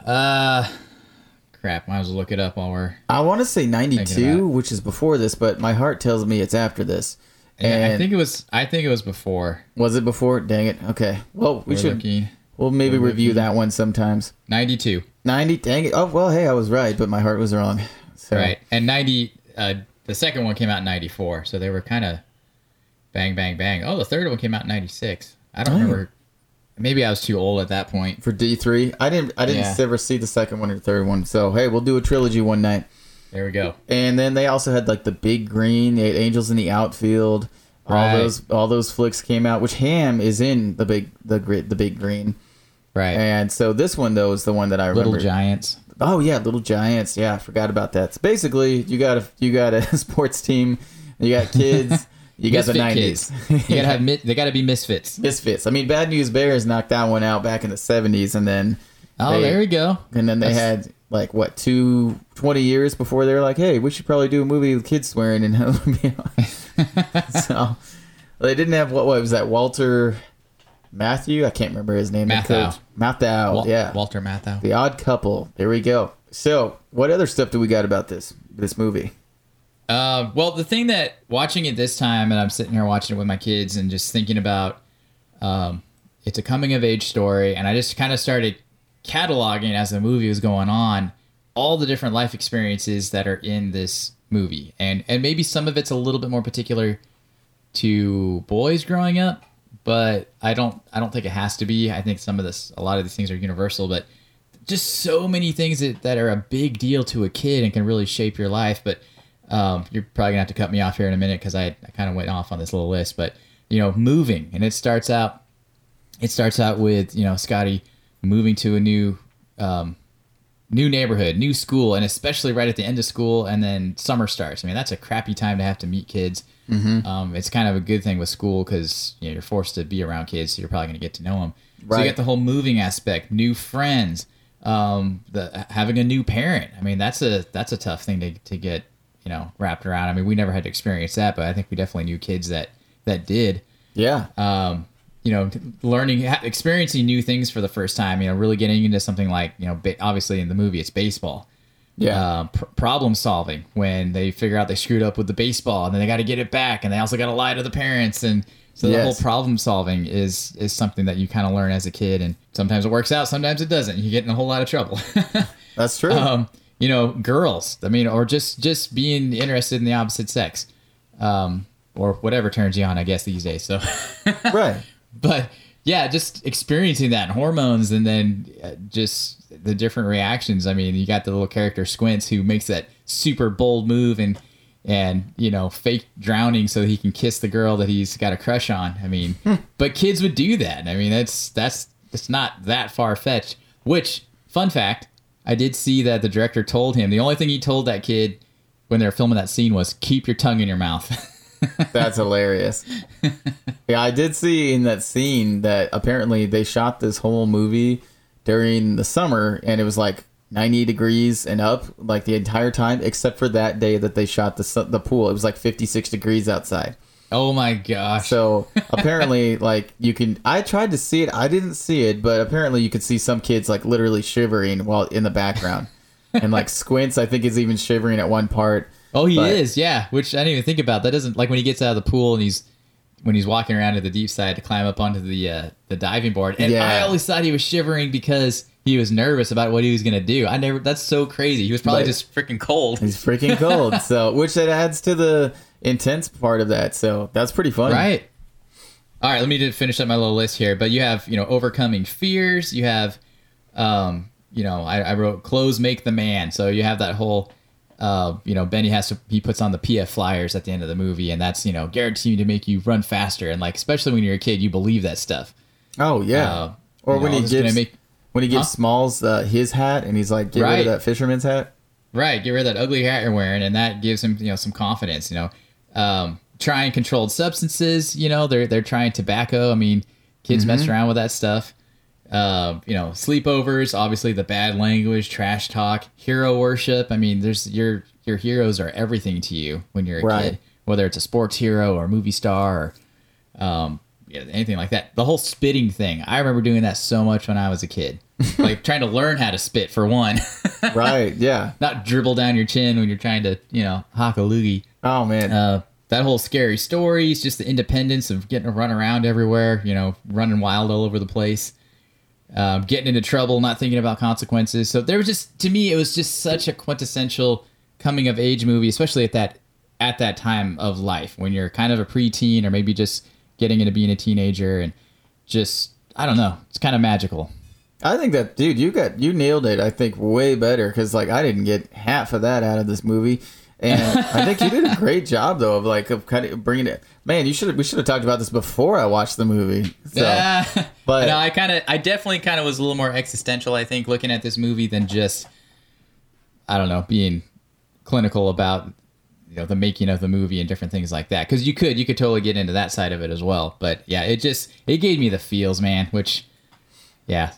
[SPEAKER 3] Uh, crap. Might as well look it up while we're.
[SPEAKER 1] I want to say 92, which is before this, but my heart tells me it's after this.
[SPEAKER 3] And I think it was. I think it was before.
[SPEAKER 1] was it before? Dang it. Okay. Well, we
[SPEAKER 3] We're
[SPEAKER 1] should
[SPEAKER 3] looking.
[SPEAKER 1] we'll maybe review
[SPEAKER 3] looking.
[SPEAKER 1] that one sometimes.
[SPEAKER 3] Ninety-two.
[SPEAKER 1] 90. Dang it. Oh, well, hey, I was right, but my heart was wrong. So
[SPEAKER 3] Right. And ninety. Uh, the second one came out in ninety-four, so they were kind of bang, bang, bang. Oh, the third one came out in ninety-six. I don't
[SPEAKER 1] Oh.
[SPEAKER 3] remember. Maybe I was too old at that point.
[SPEAKER 1] for D3, I didn't I didn't
[SPEAKER 3] Yeah.
[SPEAKER 1] ever see the second one or the third one. So, hey, we'll do a trilogy one night.
[SPEAKER 3] There we go.
[SPEAKER 1] And then they also had like the Big Green, they had Angels in the Outfield. All those all those flicks came out, which Ham is in the big the grit the Big Green.
[SPEAKER 3] Right.
[SPEAKER 1] And so this one though is the one that I remember.
[SPEAKER 3] Little Giants.
[SPEAKER 1] Oh yeah, Little Giants. Yeah, I forgot about that. So basically, you got a you got a sports team, you got kids, you got the
[SPEAKER 3] Misfit
[SPEAKER 1] nineties.
[SPEAKER 3] kids. You gotta have. mi- They gotta be misfits.
[SPEAKER 1] Misfits. I mean, Bad News Bears knocked that one out back in the seventies, and then
[SPEAKER 3] Oh,
[SPEAKER 1] They-
[SPEAKER 3] there we go.
[SPEAKER 1] and then they
[SPEAKER 3] That's-
[SPEAKER 1] had like what two 20 years before they were like, hey, we should probably do a movie with kids swearing and so they didn't have what, what was that Walter Matthew? I can't remember his name. the coach. Matthau.
[SPEAKER 3] Wal-
[SPEAKER 1] yeah.
[SPEAKER 3] Walter Matthau.
[SPEAKER 1] The Odd Couple. There we go. So, what other stuff do we got about this this movie?
[SPEAKER 3] Uh, well, the thing that watching it this time, and I'm sitting here watching it with my kids and just thinking about, um, it's a coming of age story, and I just kind of started cataloging as the movie was going on all the different life experiences that are in this movie, and and maybe some of it's a little bit more particular to boys growing up, but I don't I don't think it has to be. I think some of this, a lot of these things are universal, but just so many things that, that are a big deal to a kid and can really shape your life. But um, you're probably gonna have to cut me off here in a minute because I, I kind of went off on this little list. But you know, moving and it starts out, it starts out with you know Scotty moving to a new um, new neighborhood, new school, and especially right at the end of school, and then summer starts. I mean, that's a crappy time to have to meet kids. Um, it's kind of a good thing with school because you know you're forced to be around kids, so you're probably going to get to know them. So you got the whole moving aspect, new friends, um, the having a new parent. I mean, that's a that's a tough thing to to get you know wrapped around. I mean, we never had to experience that, but I think we definitely knew kids that that did.
[SPEAKER 1] Yeah.
[SPEAKER 3] Um, you know, learning, experiencing new things for the first time. You know, really getting into something like you know, obviously in the movie it's baseball.
[SPEAKER 1] Yeah.
[SPEAKER 3] Um, pr- problem solving when they figure out they screwed up with the baseball and then they got to get it back and they also got to lie to the parents and so the
[SPEAKER 1] Yes.
[SPEAKER 3] whole problem solving is is something that you kind of learn as a kid and sometimes it works out sometimes it doesn't you get in a whole lot of trouble
[SPEAKER 1] That's true.
[SPEAKER 3] um, you know girls i mean or just just being interested in the opposite sex um, or whatever turns you on i guess these days so
[SPEAKER 1] right.
[SPEAKER 3] but yeah, just experiencing that and hormones, and then uh, just the different reactions. I mean, you got the little character Squints who makes that super bold move and and you know fake drowning so he can kiss the girl that he's got a crush on. I mean, but kids would do that. I mean, that's that's it's not that far fetched. Which fun fact, I did see that the director told him the only thing he told that kid when they were filming that scene was keep your tongue in your mouth.
[SPEAKER 1] That's hilarious. yeah, I did see in that scene that apparently they shot this whole movie during the summer and it was like 90 degrees and up like the entire time except for that day that they shot the the pool. It was like 56 degrees outside.
[SPEAKER 3] Oh my gosh!
[SPEAKER 1] So apparently like you can I tried to see it. I didn't see it, but apparently you could see some kids like literally shivering while in the background. and like Squints I think is even shivering at one part.
[SPEAKER 3] Oh, he
[SPEAKER 1] But-
[SPEAKER 3] is. Yeah, which I didn't even think about. That doesn't like when he gets out of the pool and he's when he's walking around to the deep side to climb up onto the uh, the diving board. And
[SPEAKER 1] Yeah.
[SPEAKER 3] I always thought he was shivering because he was nervous about what he was gonna do. I never. That's so crazy. He was probably
[SPEAKER 1] But-
[SPEAKER 3] just freaking cold.
[SPEAKER 1] He's freaking cold. so, which it adds to the intense part of that. So that's pretty fun.
[SPEAKER 3] Right. All right. Let me just finish up my little list here. But you have you know overcoming fears. You have, um, you know, I, I wrote clothes make the man. So you have that whole. Uh, you know, Benny has to he puts on the PF flyers at the end of the movie, and that's you know guaranteed to make you run faster. And like especially when you're a kid, you believe that stuff.
[SPEAKER 1] Oh yeah.
[SPEAKER 3] Uh,
[SPEAKER 1] or
[SPEAKER 3] you
[SPEAKER 1] when
[SPEAKER 3] know,
[SPEAKER 1] he
[SPEAKER 3] this is gonna
[SPEAKER 1] gives when he gives Smalls uh, his hat and he's like, get rid
[SPEAKER 3] Right.
[SPEAKER 1] of that fisherman's hat.
[SPEAKER 3] Right, get rid of that ugly hat you're wearing, and that gives him, you know, some confidence. You know, um, trying controlled substances. You know, they're they're trying tobacco. I mean, kids mess around with that stuff. Uh, you know, sleepovers. Obviously, the bad language, trash talk, hero worship. I mean, there's your your heroes are everything to you when you're a
[SPEAKER 1] Right.
[SPEAKER 3] kid, whether it's a sports hero or movie star or um, yeah, anything like that. The whole spitting thing. I remember doing that so much when I was a kid. Like trying to learn how to spit for one.
[SPEAKER 1] right. Yeah.
[SPEAKER 3] not dribble down your chin when you're trying to, you know, hock a loogie.
[SPEAKER 1] Oh man.
[SPEAKER 3] Uh, that whole scary stories, just the independence of getting to run around everywhere, you know, running wild all over the place, um, getting into trouble, not thinking about consequences. So there was just, to me, it was just such a quintessential coming of age movie, especially at that at that time of life when you're kind of a preteen or maybe just getting into being a teenager and just I don't know, it's kind of magical.
[SPEAKER 1] I think that dude, you got you nailed it. I think way better because like I didn't get half of that out of this movie, and I think you did a great job though of like of kind of bringing it. Man, you should we should have talked about this before I watched the movie. So
[SPEAKER 3] but
[SPEAKER 1] but-
[SPEAKER 3] no, I kind of, I definitely kind of was a little more existential. I think looking at this movie than just, I don't know, being clinical about you know the making of the movie and different things like that. Because you could, you could totally get into that side of it as well. But yeah, it just it gave me the feels, man. Which, yeah,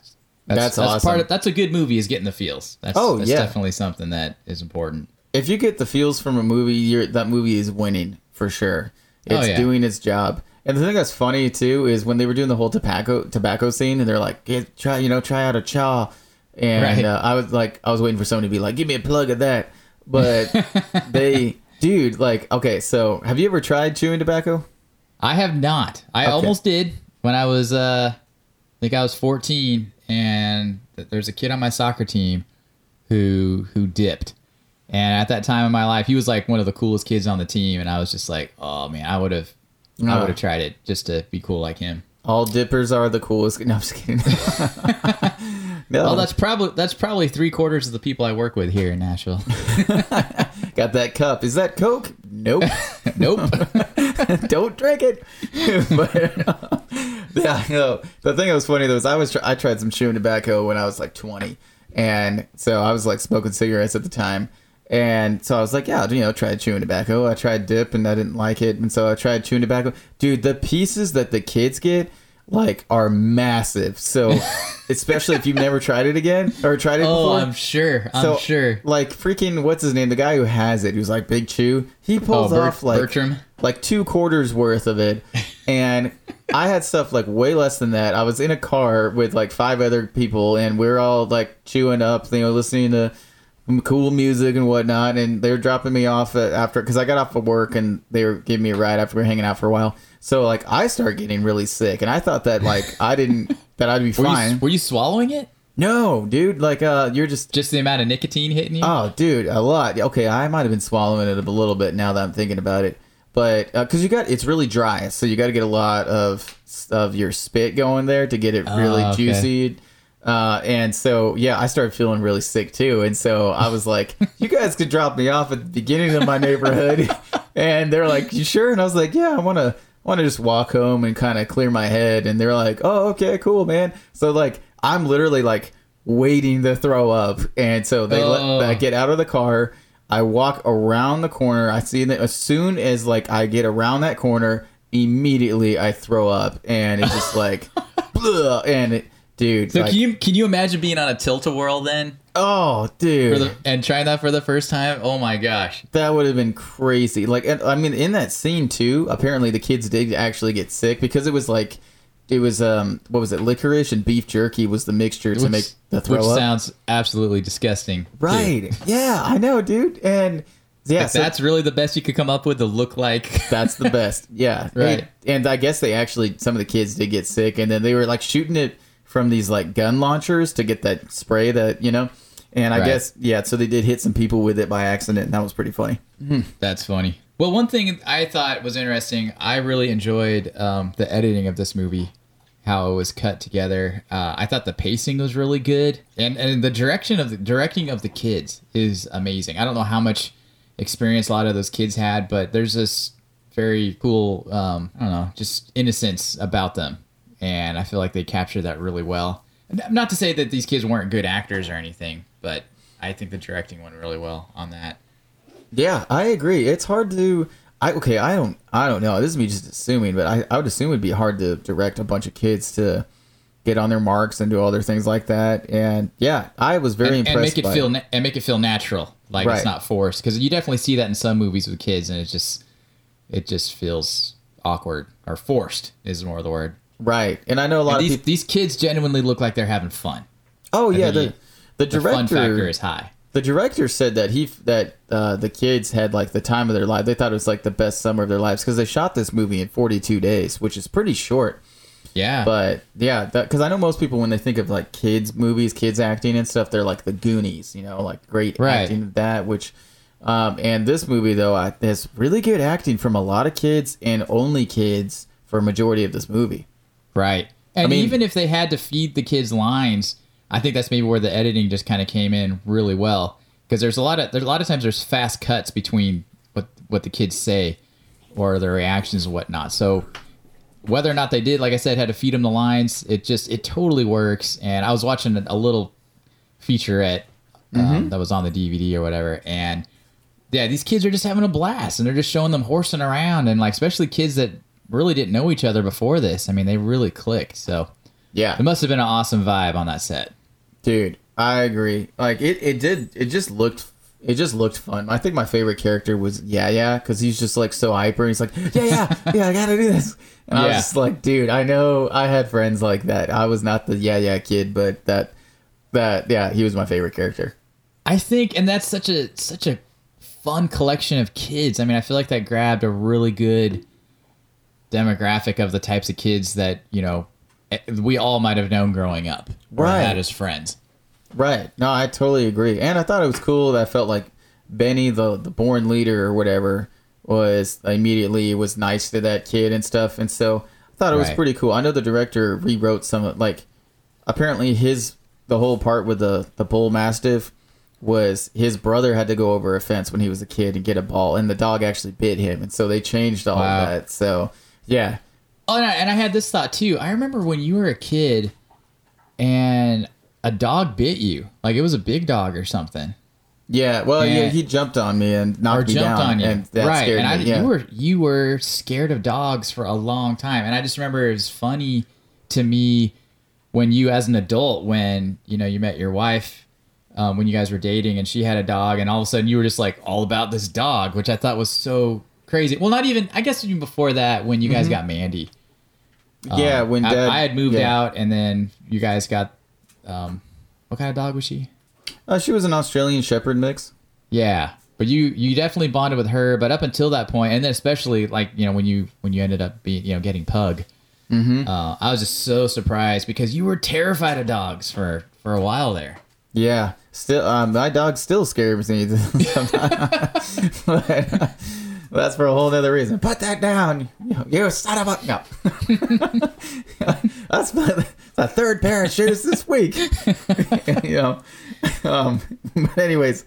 [SPEAKER 1] That's awesome.
[SPEAKER 3] part of that's a good movie is getting the feels. That's,
[SPEAKER 1] Oh,
[SPEAKER 3] that's
[SPEAKER 1] yeah.
[SPEAKER 3] definitely something that is important.
[SPEAKER 1] if you get the feels from a movie, you're, that movie is winning for sure. It's
[SPEAKER 3] Oh, yeah.
[SPEAKER 1] doing its job. And the thing that's funny too is when they were doing the whole tobacco tobacco scene, and they're like, "Get try, you know, try out a chaw," and
[SPEAKER 3] Right.
[SPEAKER 1] uh, I was like, I was waiting for somebody to be like, "Give me a plug of that," but they, dude, like, okay, so have you ever tried chewing tobacco?
[SPEAKER 3] I have not. I
[SPEAKER 1] Okay.
[SPEAKER 3] almost did when I was, uh, I think I was 14, and there's a kid on my soccer team who who dipped. And at that time in my life, he was like one of the coolest kids on the team, and I was just like, oh man, I would have, I would have tried it just to be cool like him.
[SPEAKER 1] All dippers are the coolest. No, I'm just kidding. no,
[SPEAKER 3] Well, that's probably that's probably three quarters of the people I work with here in Nashville.
[SPEAKER 1] got that cup. Is that Coke? Nope.
[SPEAKER 3] nope.
[SPEAKER 1] don't drink it. but uh, yeah, no. The thing that was funny though is I was tr- I tried some chewing tobacco when I was like 20, and so I was like smoking cigarettes at the time, and so I was like, yeah, you know, try chewing tobacco. I tried dip and I didn't like it, and so I tried chewing tobacco. Dude, the pieces that the kids get. Like are massive. So especially if you've never tried it again or tried it
[SPEAKER 3] Oh,
[SPEAKER 1] before.
[SPEAKER 3] I'm sure. I'm
[SPEAKER 1] so,
[SPEAKER 3] sure.
[SPEAKER 1] Like freaking what's his name? The guy who has it, who's like Big Chew. He oh, pulls
[SPEAKER 3] Oh, Bert-
[SPEAKER 1] off like
[SPEAKER 3] Bertram?
[SPEAKER 1] like two quarters worth of it, and I had stuff like way less than that. I was in a car with like five other people, and we are all like chewing up, you know, listening to cool music and whatnot. And they were dropping me off at- after because I got off of work, and they were giving me a ride after we were hanging out for a while. So like I started getting really sick, and I thought that like I didn't that I'd be
[SPEAKER 3] Were
[SPEAKER 1] fine.
[SPEAKER 3] you, were you swallowing it?
[SPEAKER 1] no, dude, like uh, you're just
[SPEAKER 3] Just the amount of nicotine hitting you?
[SPEAKER 1] Oh, dude, a lot. Okay, I might have been swallowing it a little bit now that I'm thinking about it, but because you got it's really dry, so you got to get a lot of of your spit going there to get it really
[SPEAKER 3] Oh, okay.
[SPEAKER 1] juicy. Uh, and so yeah, I started feeling really sick too, and so I was like, "You guys could drop me off at the beginning of my neighborhood," and they're like, "You sure?" And I was like, "Yeah, I want to." Want to just walk home and kind of clear my head, and they're like, "Oh, okay, cool, man." So like, I'm literally like waiting to throw up, and so they
[SPEAKER 3] Oh.
[SPEAKER 1] let I get out of the car. I walk around the corner. I see that as soon as like I get around that corner, immediately I throw up, and it's just like, and it, dude,
[SPEAKER 3] so
[SPEAKER 1] like,
[SPEAKER 3] can you can you imagine being on a tilt a whirl then?
[SPEAKER 1] Oh, dude,
[SPEAKER 3] For the, and trying that for the first time? Oh my gosh.
[SPEAKER 1] that would have been crazy. Like, and, I mean, in that scene too, apparently the kids did actually get sick because it was like, it was um, what was it, licorice and beef jerky was the mixture to
[SPEAKER 3] Which-
[SPEAKER 1] make the throw
[SPEAKER 3] Which
[SPEAKER 1] up.
[SPEAKER 3] sounds absolutely disgusting.
[SPEAKER 1] right? Yeah, I know, dude, and yeah, so-
[SPEAKER 3] that's really the best you could come up with to look like.
[SPEAKER 1] That's the best. Yeah.
[SPEAKER 3] Right.
[SPEAKER 1] And, and I guess they actually some of the kids did get sick and then they were like shooting it from these like gun launchers to get that spray that, you know. And I
[SPEAKER 3] Right.
[SPEAKER 1] guess yeah, so they did hit some people with it by accident and that was pretty funny.
[SPEAKER 3] That's funny. Well, one thing I thought was interesting, I really enjoyed um, the editing of this movie, how it was cut together. Uh, I thought the pacing was really good, and and the direction of the directing of the kids is amazing. I don't know how much experience a lot of those kids had, but there's this very cool, um, I don't know, just innocence about them, and I feel like they captured that really well. Not to say that these kids weren't good actors or anything, but I think the directing went really well on that.
[SPEAKER 1] Yeah, I agree. It's hard to I okay, I don't I don't know. This is me just assuming, but I, I would assume it'd be hard to direct a bunch of kids to get on their marks and do all their things like that. And yeah, I was very
[SPEAKER 3] and,
[SPEAKER 1] impressed
[SPEAKER 3] and make it feel and make it feel natural, like
[SPEAKER 1] Right.
[SPEAKER 3] it's not forced. Because you definitely see that in some movies with kids, and it just it just feels awkward or forced is more the word.
[SPEAKER 1] right. And I know a lot
[SPEAKER 3] And
[SPEAKER 1] of
[SPEAKER 3] these
[SPEAKER 1] people
[SPEAKER 3] these kids genuinely look like they're having fun.
[SPEAKER 1] Oh yeah,
[SPEAKER 3] think
[SPEAKER 1] the the
[SPEAKER 3] The fun
[SPEAKER 1] director
[SPEAKER 3] factor is high.
[SPEAKER 1] the director said that he that uh, the kids had like the time of their life. They thought it was like the best summer of their lives because they shot this movie in 42 days, which is pretty short.
[SPEAKER 3] Yeah,
[SPEAKER 1] But yeah, because I know most people when they think of like kids movies, kids acting and stuff, they're like the Goonies, you know, like great
[SPEAKER 3] Right.
[SPEAKER 1] acting that. Which, um, and this movie though I, has really good acting from a lot of kids and only kids for a majority of this movie.
[SPEAKER 3] right. And
[SPEAKER 1] mean-
[SPEAKER 3] even if they had to feed the kids lines, I think that's maybe where the editing just kind of came in really well. Because there's a lot of there's a lot of times there's fast cuts between what what the kids say or their reactions and whatnot. So whether or not they did, like I said, had to feed them the lines. It just it totally works. And I was watching a, a little featurette um, that was on the DVD or whatever, and yeah, these kids are just having a blast, and they're just showing them horsing around, and like especially kids that really didn't know each other before this. I mean, they really clicked. So
[SPEAKER 1] Yeah,
[SPEAKER 3] it must have been an awesome vibe on that set.
[SPEAKER 1] Dude, I agree. Like it, it did. It just looked. It just looked fun. I think my favorite character was Yeah Yeah because he's just like so hyper. And He's like Yeah Yeah Yeah I gotta do this. And I was just like, dude, I know I had friends like that. I was not the Yeah Yeah kid, but that that yeah, he was my favorite character.
[SPEAKER 3] I think, and that's such a such a fun collection of kids. I mean, I feel like that grabbed a really good demographic of the types of kids that you know Eh, we all might have known growing up,
[SPEAKER 1] Right.
[SPEAKER 3] Had as friends.
[SPEAKER 1] Right. No, I totally agree. And I thought it was cool that I felt like Benny, the the born leader or whatever, was immediately was nice to that kid and stuff. And so I thought it was
[SPEAKER 3] Right.
[SPEAKER 1] pretty cool. I know the director rewrote some of like apparently his the whole part with the the bull mastiff was his brother had to go over a fence when he was a kid and get a ball and the dog actually bit him and so they changed all
[SPEAKER 3] Wow.
[SPEAKER 1] of that. So yeah.
[SPEAKER 3] Oh, and I, and I had this thought too. I remember when you were a kid, and a dog bit you. Like it was a big dog or something,
[SPEAKER 1] Yeah, well, yeah,
[SPEAKER 3] Yeah.
[SPEAKER 1] he jumped on me and
[SPEAKER 3] or
[SPEAKER 1] knocked me
[SPEAKER 3] jumped
[SPEAKER 1] down,
[SPEAKER 3] on you.
[SPEAKER 1] and that
[SPEAKER 3] right?
[SPEAKER 1] scared
[SPEAKER 3] And I,
[SPEAKER 1] me. Yeah.
[SPEAKER 3] you were you were scared of dogs for a long time, and I just remember it was funny to me when you as an adult when you know you met your wife um, when you guys were dating and she had a dog and all of a sudden you were just like all about this dog which i thought was so crazy well not even i guess even before that when you guys got mandy
[SPEAKER 1] yeah,
[SPEAKER 3] Um,
[SPEAKER 1] when
[SPEAKER 3] I,
[SPEAKER 1] Dad,
[SPEAKER 3] I had moved
[SPEAKER 1] yeah.
[SPEAKER 3] out and then you guys got um, what kind of dog was she
[SPEAKER 1] Uh, she was an Australian Shepherd mix.
[SPEAKER 3] Yeah, but you you definitely bonded with her. But up until that point, and then especially like you know when you when you ended up being you know getting pug,
[SPEAKER 1] Mm-hmm.
[SPEAKER 3] uh, I was just so surprised because you were terrified of dogs for for a while there.
[SPEAKER 1] Yeah, still, um, my dog still scares me. sometimes. but, uh, that's for a whole other reason. Put that down, you, you son of a no. that's my, the third pair of shoes this week. you know, um, but anyways,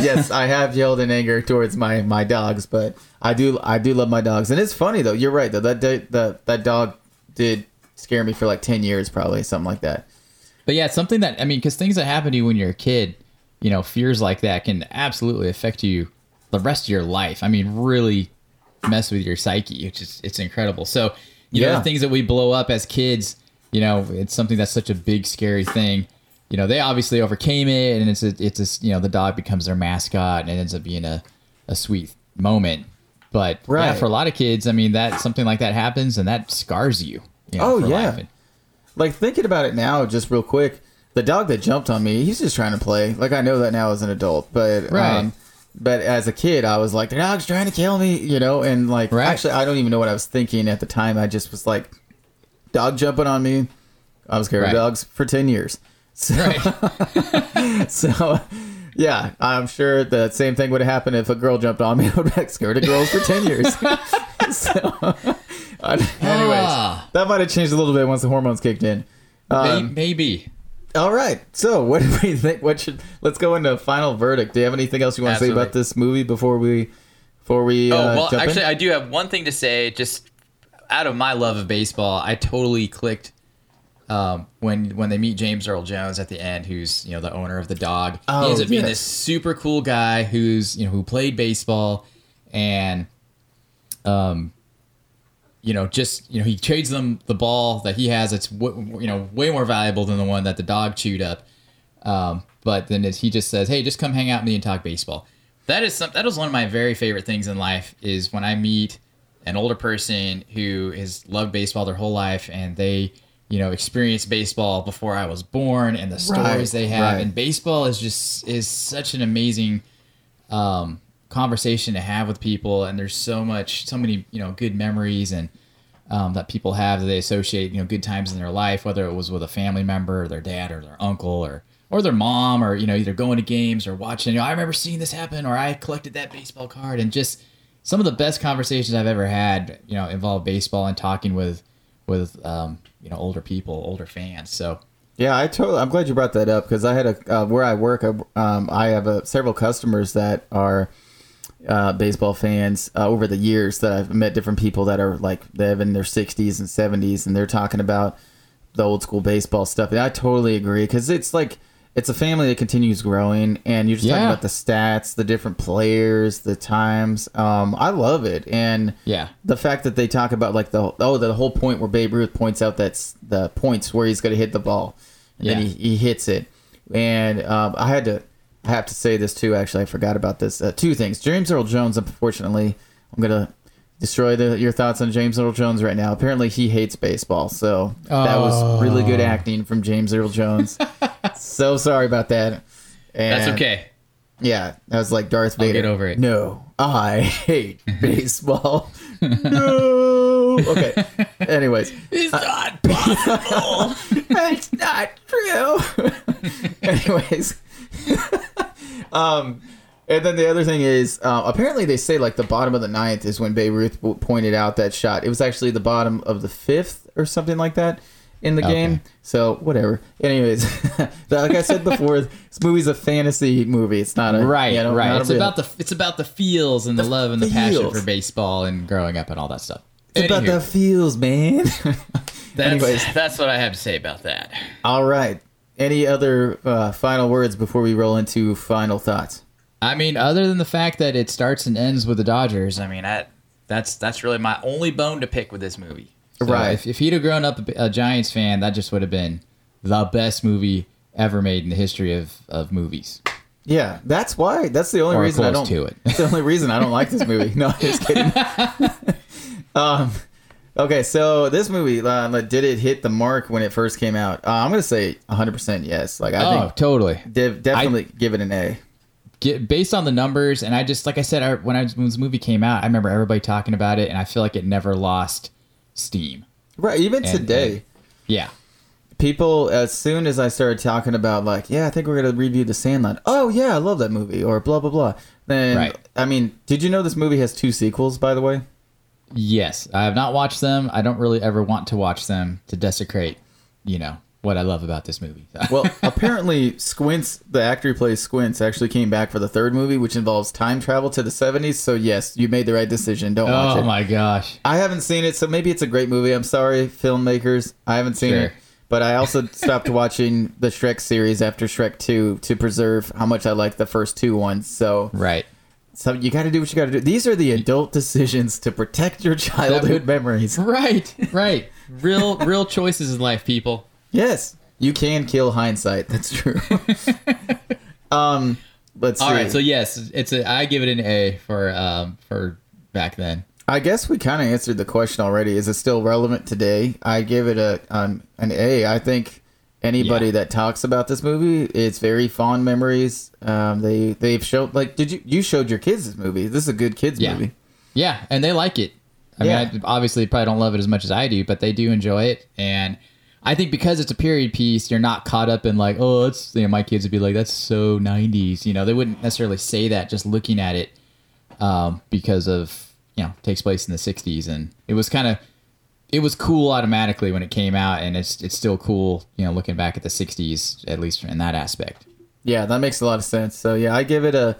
[SPEAKER 1] yes, I have yelled in anger towards my my dogs, but I do I do love my dogs, and it's funny though. You're right though. That that that dog did scare me for like ten years, probably something like that.
[SPEAKER 3] But yeah, it's something that I mean, because things that happen to you when you're a kid, you know, fears like that can absolutely affect you the rest of your life. I mean, really mess with your psyche, which is it's incredible. So you know, the things that we blow up as kids, you know, it's something that's such a big, scary thing. You know, they obviously overcame it, and it's a, it's a, you know, the dog becomes their mascot, and it ends up being a, a sweet moment. But yeah,
[SPEAKER 1] Right.
[SPEAKER 3] for a lot of kids, I mean, that something like that happens, and that scars you. you know,
[SPEAKER 1] Oh,
[SPEAKER 3] for
[SPEAKER 1] yeah.
[SPEAKER 3] life.
[SPEAKER 1] Like thinking about it now, just real quick, the dog that jumped on me, he's just trying to play. Like I know that now as an adult, but
[SPEAKER 3] Right.
[SPEAKER 1] um, but as a kid, I was like, the dog's trying to kill me, you know, and like
[SPEAKER 3] Right.
[SPEAKER 1] actually, I don't even know what I was thinking at the time. I just was like, dog jumping on me. I was scared
[SPEAKER 3] Right.
[SPEAKER 1] of dogs for ten years. So, so yeah, I'm sure the same thing would have happened if a girl jumped on me. I would have been scared of girls for ten years. so, anyways,
[SPEAKER 3] Ah.
[SPEAKER 1] that might have changed a little bit once the hormones kicked in. Um,
[SPEAKER 3] maybe.
[SPEAKER 1] All right. So, what do we think? What should let's go into final verdict. Do you have anything else you want to say about this movie before we before we?
[SPEAKER 4] Oh
[SPEAKER 1] uh,
[SPEAKER 4] well,
[SPEAKER 1] jump in?
[SPEAKER 4] actually, I do have one thing to say. Just
[SPEAKER 3] out of my love of baseball, I totally clicked um, when when they meet James Earl Jones at the end, who's you know the owner of the dog.
[SPEAKER 1] Oh,
[SPEAKER 3] he ends up being this super cool guy who's you know who played baseball and um you know just you know he trades them the ball that he has It's w- you know way more valuable than the one that the dog chewed up. Um, but then he just says, "Hey, just come hang out with me and talk baseball." That is some, that is one of my very favorite things in life is when I meet an older person who has loved baseball their whole life and they you know experienced baseball before I was born and the stories
[SPEAKER 1] Right,
[SPEAKER 3] they have
[SPEAKER 1] right.
[SPEAKER 3] and baseball is just is such an amazing um, conversation to have with people and there's so much so many you know good memories and um, that people have that they associate you know good times in their life whether it was with a family member or their dad or their uncle or or their mom or you know either going to games or watching you know I remember seeing this happen or I collected that baseball card and just some of the best conversations I've ever had you know involve baseball and talking with with um, you know older people older fans so
[SPEAKER 1] Yeah, I totally. I'm glad you brought that up because I had a uh, where I work. I, um, I have uh several customers that are uh, baseball fans uh, over the years that I've met different people that are like they have in their 60s and 70s and they're talking about the old school baseball stuff. And I totally agree because it's like it's a family that continues growing and you're just talking about the stats, the different players, the times. Um, I love it. And
[SPEAKER 3] yeah.
[SPEAKER 1] the fact that they talk about like the oh the whole point where Babe Ruth points out that's the points where he's going to hit the ball and then he, he hits it. And um, I had to I have to say this too actually I forgot about this uh, two things James Earl Jones unfortunately I'm gonna destroy the, your thoughts on James Earl Jones right now apparently he hates baseball so that was really good
[SPEAKER 3] Oh.
[SPEAKER 1] acting from James Earl Jones so sorry about that
[SPEAKER 4] that's okay.
[SPEAKER 1] yeah, that was like Darth Vader.
[SPEAKER 3] I'll get over it.
[SPEAKER 1] No, I hate baseball. no. Okay. Anyways,
[SPEAKER 3] it's not possible
[SPEAKER 1] that's not true. Anyways, um, and then the other thing is, uh, apparently they say like the bottom of the ninth is when Babe Ruth w- pointed out that shot. It was actually the bottom of the fifth or something like that in the
[SPEAKER 3] Okay.
[SPEAKER 1] game. So whatever. Anyways, like I said before, this movie's a fantasy movie. It's not a
[SPEAKER 3] right
[SPEAKER 1] you know,
[SPEAKER 3] right it's
[SPEAKER 1] real-
[SPEAKER 3] about the it's about the feels and the, love and the passion for baseball and growing up and all that stuff
[SPEAKER 1] It's about the feels, man.
[SPEAKER 4] That's,
[SPEAKER 1] Anyways,
[SPEAKER 4] that's what I have to say about that.
[SPEAKER 1] all right. Any other uh, final words before we roll into final thoughts?
[SPEAKER 3] i mean other than the fact that it starts and ends with the dodgers i mean,
[SPEAKER 4] I, that's that's really my only bone to pick with this movie.
[SPEAKER 3] So
[SPEAKER 1] Right.
[SPEAKER 3] If, if he'd have grown up a, a Giants fan, that just would have been the best movie ever made in the history of, of movies.
[SPEAKER 1] Yeah, that's why. That's the only
[SPEAKER 3] Or
[SPEAKER 1] reason I don't.
[SPEAKER 3] to it.
[SPEAKER 1] The only reason I don't like this movie. No, I'm just kidding. um, okay, so this movie uh, like, did it hit the mark when it first came out? Uh, I'm gonna say 100 percent yes. Like I
[SPEAKER 3] oh,
[SPEAKER 1] think
[SPEAKER 3] totally.
[SPEAKER 1] de- definitely give it an A.
[SPEAKER 3] Get, based on the numbers, and I just like I said, I, when I when this movie came out, I remember everybody talking about it, and I feel like it never lost steam.
[SPEAKER 1] Right, even
[SPEAKER 3] And-
[SPEAKER 1] today.
[SPEAKER 3] and- Yeah,
[SPEAKER 1] people as soon as I started talking about like, yeah, I think we're gonna review The Sandlot. Oh yeah, I love that movie, or blah blah blah. Then
[SPEAKER 3] Right.
[SPEAKER 1] I mean, did you know this movie has two sequels? By the way,
[SPEAKER 3] yes, I have not watched them. I don't really ever want to watch them to desecrate, you know, what I love about this movie.
[SPEAKER 1] well, apparently Squints, the actor who plays Squints, actually came back for the third movie, which involves time travel to the '70s. So yes, you made the right decision. Don't watch
[SPEAKER 3] oh
[SPEAKER 1] it.
[SPEAKER 3] Oh, my gosh,
[SPEAKER 1] I haven't seen it, so maybe it's a great movie. I'm sorry, filmmakers, I haven't seen
[SPEAKER 3] Sure.
[SPEAKER 1] it. But I also stopped watching the Shrek series after Shrek 2 to preserve how much I like the first two ones. So
[SPEAKER 3] right?
[SPEAKER 1] So you got to do what you got to do. These are the adult decisions to protect your childhood memories.
[SPEAKER 3] Right, right. Real, real choices in life, people.
[SPEAKER 1] Yes, you can kill hindsight. That's true. um, let's see.
[SPEAKER 3] All right, so yes, it's a. I give it an A for um for back then.
[SPEAKER 1] I guess we kind of answered the question already. Is it still relevant today? I give it a um, an A. I think anybody
[SPEAKER 3] Yeah.
[SPEAKER 1] that talks about this movie, it's very fond memories. Um, they they've showed like did you you showed your kids this movie? This is a good kids
[SPEAKER 3] Yeah.
[SPEAKER 1] movie.
[SPEAKER 3] Yeah, and they like it. I
[SPEAKER 1] Yeah.
[SPEAKER 3] mean, I obviously probably don't love it as much as I do, but they do enjoy it. And I think because it's a period piece, you're not caught up in like, oh, it's you know, my kids would be like, that's so '90s. You know, they wouldn't necessarily say that just looking at it, um, because of you know takes place in the '60s, and it was kind of it was cool automatically when it came out, and it's it's still cool, you know, looking back at the '60s at least in that aspect.
[SPEAKER 1] Yeah, that makes a lot of sense. So yeah, I give it a.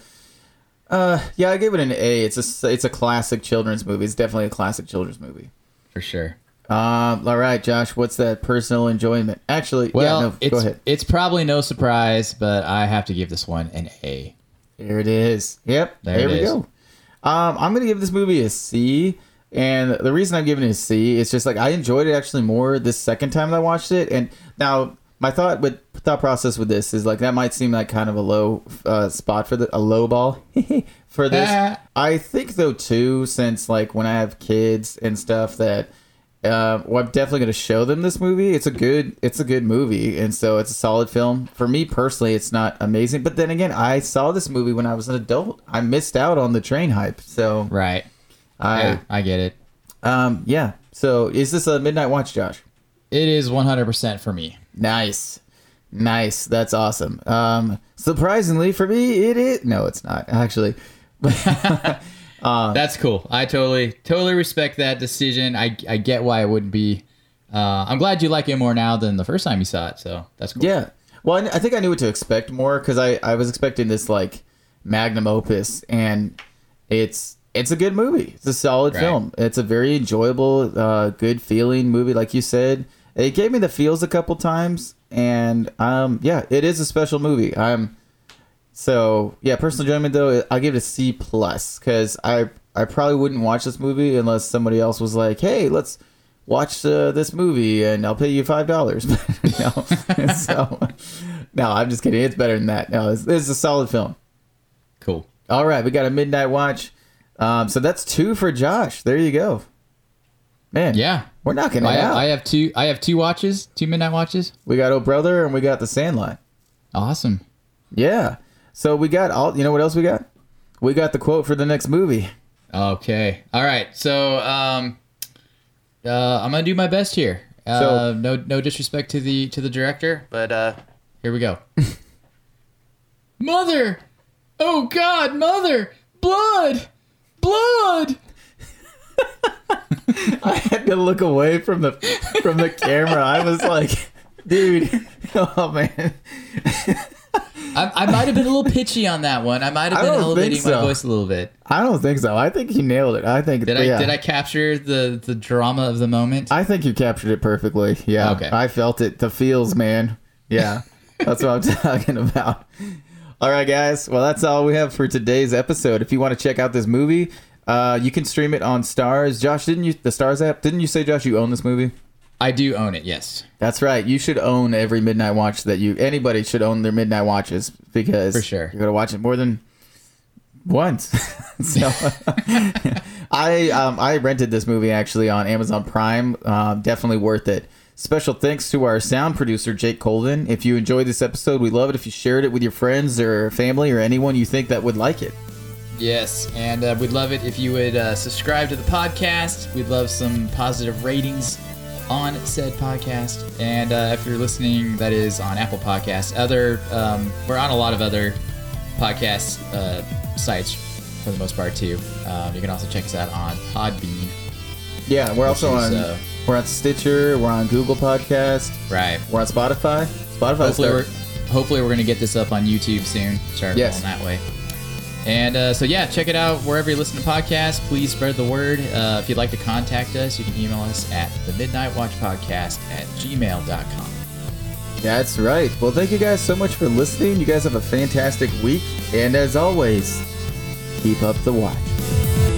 [SPEAKER 1] Uh, yeah, I give it an A. It's a it's a classic children's movie. It's definitely a classic children's movie.
[SPEAKER 3] For sure.
[SPEAKER 1] Um, all right, Josh, what's that personal enjoyment? Actually,
[SPEAKER 3] Well,
[SPEAKER 1] yeah, no,
[SPEAKER 3] it's
[SPEAKER 1] go ahead.
[SPEAKER 3] it's probably no surprise, but I have to give this one an A.
[SPEAKER 1] Here it is. Yep.
[SPEAKER 3] There
[SPEAKER 1] There, we
[SPEAKER 3] is.
[SPEAKER 1] go. Um, I'm gonna give this movie a C, and the reason I'm giving it a C is just like I enjoyed it actually more this second time that I watched it. And now my thought with thought process with this is like that might seem like kind of a low uh, spot for the a low ball for this. I think though too, since like when I have kids and stuff that. Uh, well, I'm definitely going to show them this movie. It's a good, it's a good movie, and so it's a solid film. For me personally, it's not amazing, but then again, I saw this movie when I was an adult. I missed out on the train hype, so
[SPEAKER 3] Right.
[SPEAKER 1] I,
[SPEAKER 3] yeah, I get it.
[SPEAKER 1] um, yeah. So is this a midnight watch, Josh?
[SPEAKER 3] It is 100% for me.
[SPEAKER 1] Nice, nice. That's awesome. Um, surprisingly for me, it is. No, it's not actually.
[SPEAKER 3] That's cool. I totally, totally respect that decision. I, I get why it wouldn't be. Uh, I'm glad you like it more now than the first time you saw it. So that's cool.
[SPEAKER 1] Yeah. Well, I I think I knew what to expect more because I, I was expecting this like magnum opus, and it's it's a good movie. It's a solid
[SPEAKER 3] Right.
[SPEAKER 1] film. It's a very enjoyable, uh, good feeling movie, like you said. It gave me the feels a couple times, and um, yeah, it is a special movie. I'm so yeah, personal enjoyment though, I'll give it a C plus because I I probably wouldn't watch this movie unless somebody else was like, hey, let's watch uh, this movie and I'll pay you five dollars. no, so no, I'm just kidding. It's better than that. No, it's, it's a solid film.
[SPEAKER 3] Cool.
[SPEAKER 1] All right, we got a midnight watch. Um, so that's two for Josh. There you go. Man,
[SPEAKER 3] Yeah.
[SPEAKER 1] we're knocking it
[SPEAKER 3] I
[SPEAKER 1] out.
[SPEAKER 3] I have two. I have two watches, two midnight watches.
[SPEAKER 1] we got Oh Brother and we got The Sandlot.
[SPEAKER 3] Awesome.
[SPEAKER 1] Yeah. So we got all. You know what else we got? We got the quote for the next movie.
[SPEAKER 3] Okay. All right. So, um, uh, I'm gonna do my best here. Uh,
[SPEAKER 1] So-
[SPEAKER 3] no, no disrespect to the to the director, but uh, here we go. mother, oh God, mother, blood, blood.
[SPEAKER 1] I had to look away from the from the camera. I was like, dude, oh man.
[SPEAKER 3] I, I might have been a little pitchy on that one. I might have
[SPEAKER 1] I
[SPEAKER 3] been
[SPEAKER 1] don't
[SPEAKER 3] elevating
[SPEAKER 1] think
[SPEAKER 3] my
[SPEAKER 1] so.
[SPEAKER 3] voice a little bit.
[SPEAKER 1] I don't think so. I think he nailed it. I think
[SPEAKER 3] Did I
[SPEAKER 1] yeah.
[SPEAKER 3] did I capture the the drama of the moment?
[SPEAKER 1] I think you captured it perfectly. Yeah.
[SPEAKER 3] Okay.
[SPEAKER 1] I felt it. The feels, man. Yeah. That's what I'm talking about. All right, guys. Well, that's all we have for today's episode. If you want to check out this movie, Uh, you can stream it on Starz. Josh, didn't you the Starz app? Didn't you say, Josh, you own this movie?
[SPEAKER 3] I do own it. Yes,
[SPEAKER 1] That's right. You should own every midnight watch that you. Anybody should own their midnight watches because
[SPEAKER 3] For sure.
[SPEAKER 1] you're gonna watch it more than once. so, I um, I rented this movie actually on Amazon Prime. Uh, definitely worth it. Special thanks to our sound producer Jake Colvin. If you enjoyed this episode, we'd love it if you shared it with your friends or family or anyone you think that would like it.
[SPEAKER 3] yes, and uh, we'd love it if you would uh, subscribe to the podcast. We'd love some positive ratings on said podcast, and uh, if you're listening, that is on Apple Podcasts. Other, um, we're on a lot of other podcast uh, sites for the most part too. Um, you can also check us out on Podbean.
[SPEAKER 1] Yeah, we're also
[SPEAKER 3] is,
[SPEAKER 1] on
[SPEAKER 3] uh,
[SPEAKER 1] we're on Stitcher, we're on Google Podcast,
[SPEAKER 3] Right.
[SPEAKER 1] we're on Spotify. Spotify.
[SPEAKER 3] hopefully we're hopefully we're gonna get this up on YouTube soon. Start
[SPEAKER 1] Yes.
[SPEAKER 3] that way. And uh, so yeah, check it out wherever you listen to podcasts. Please spread the word. Uh, if you'd like to contact us, you can email us at the Midnight Watch Podcast at gmail.com.
[SPEAKER 1] That's right. Well, thank you guys so much for listening. You guys have a fantastic week, and as always, keep up the watch.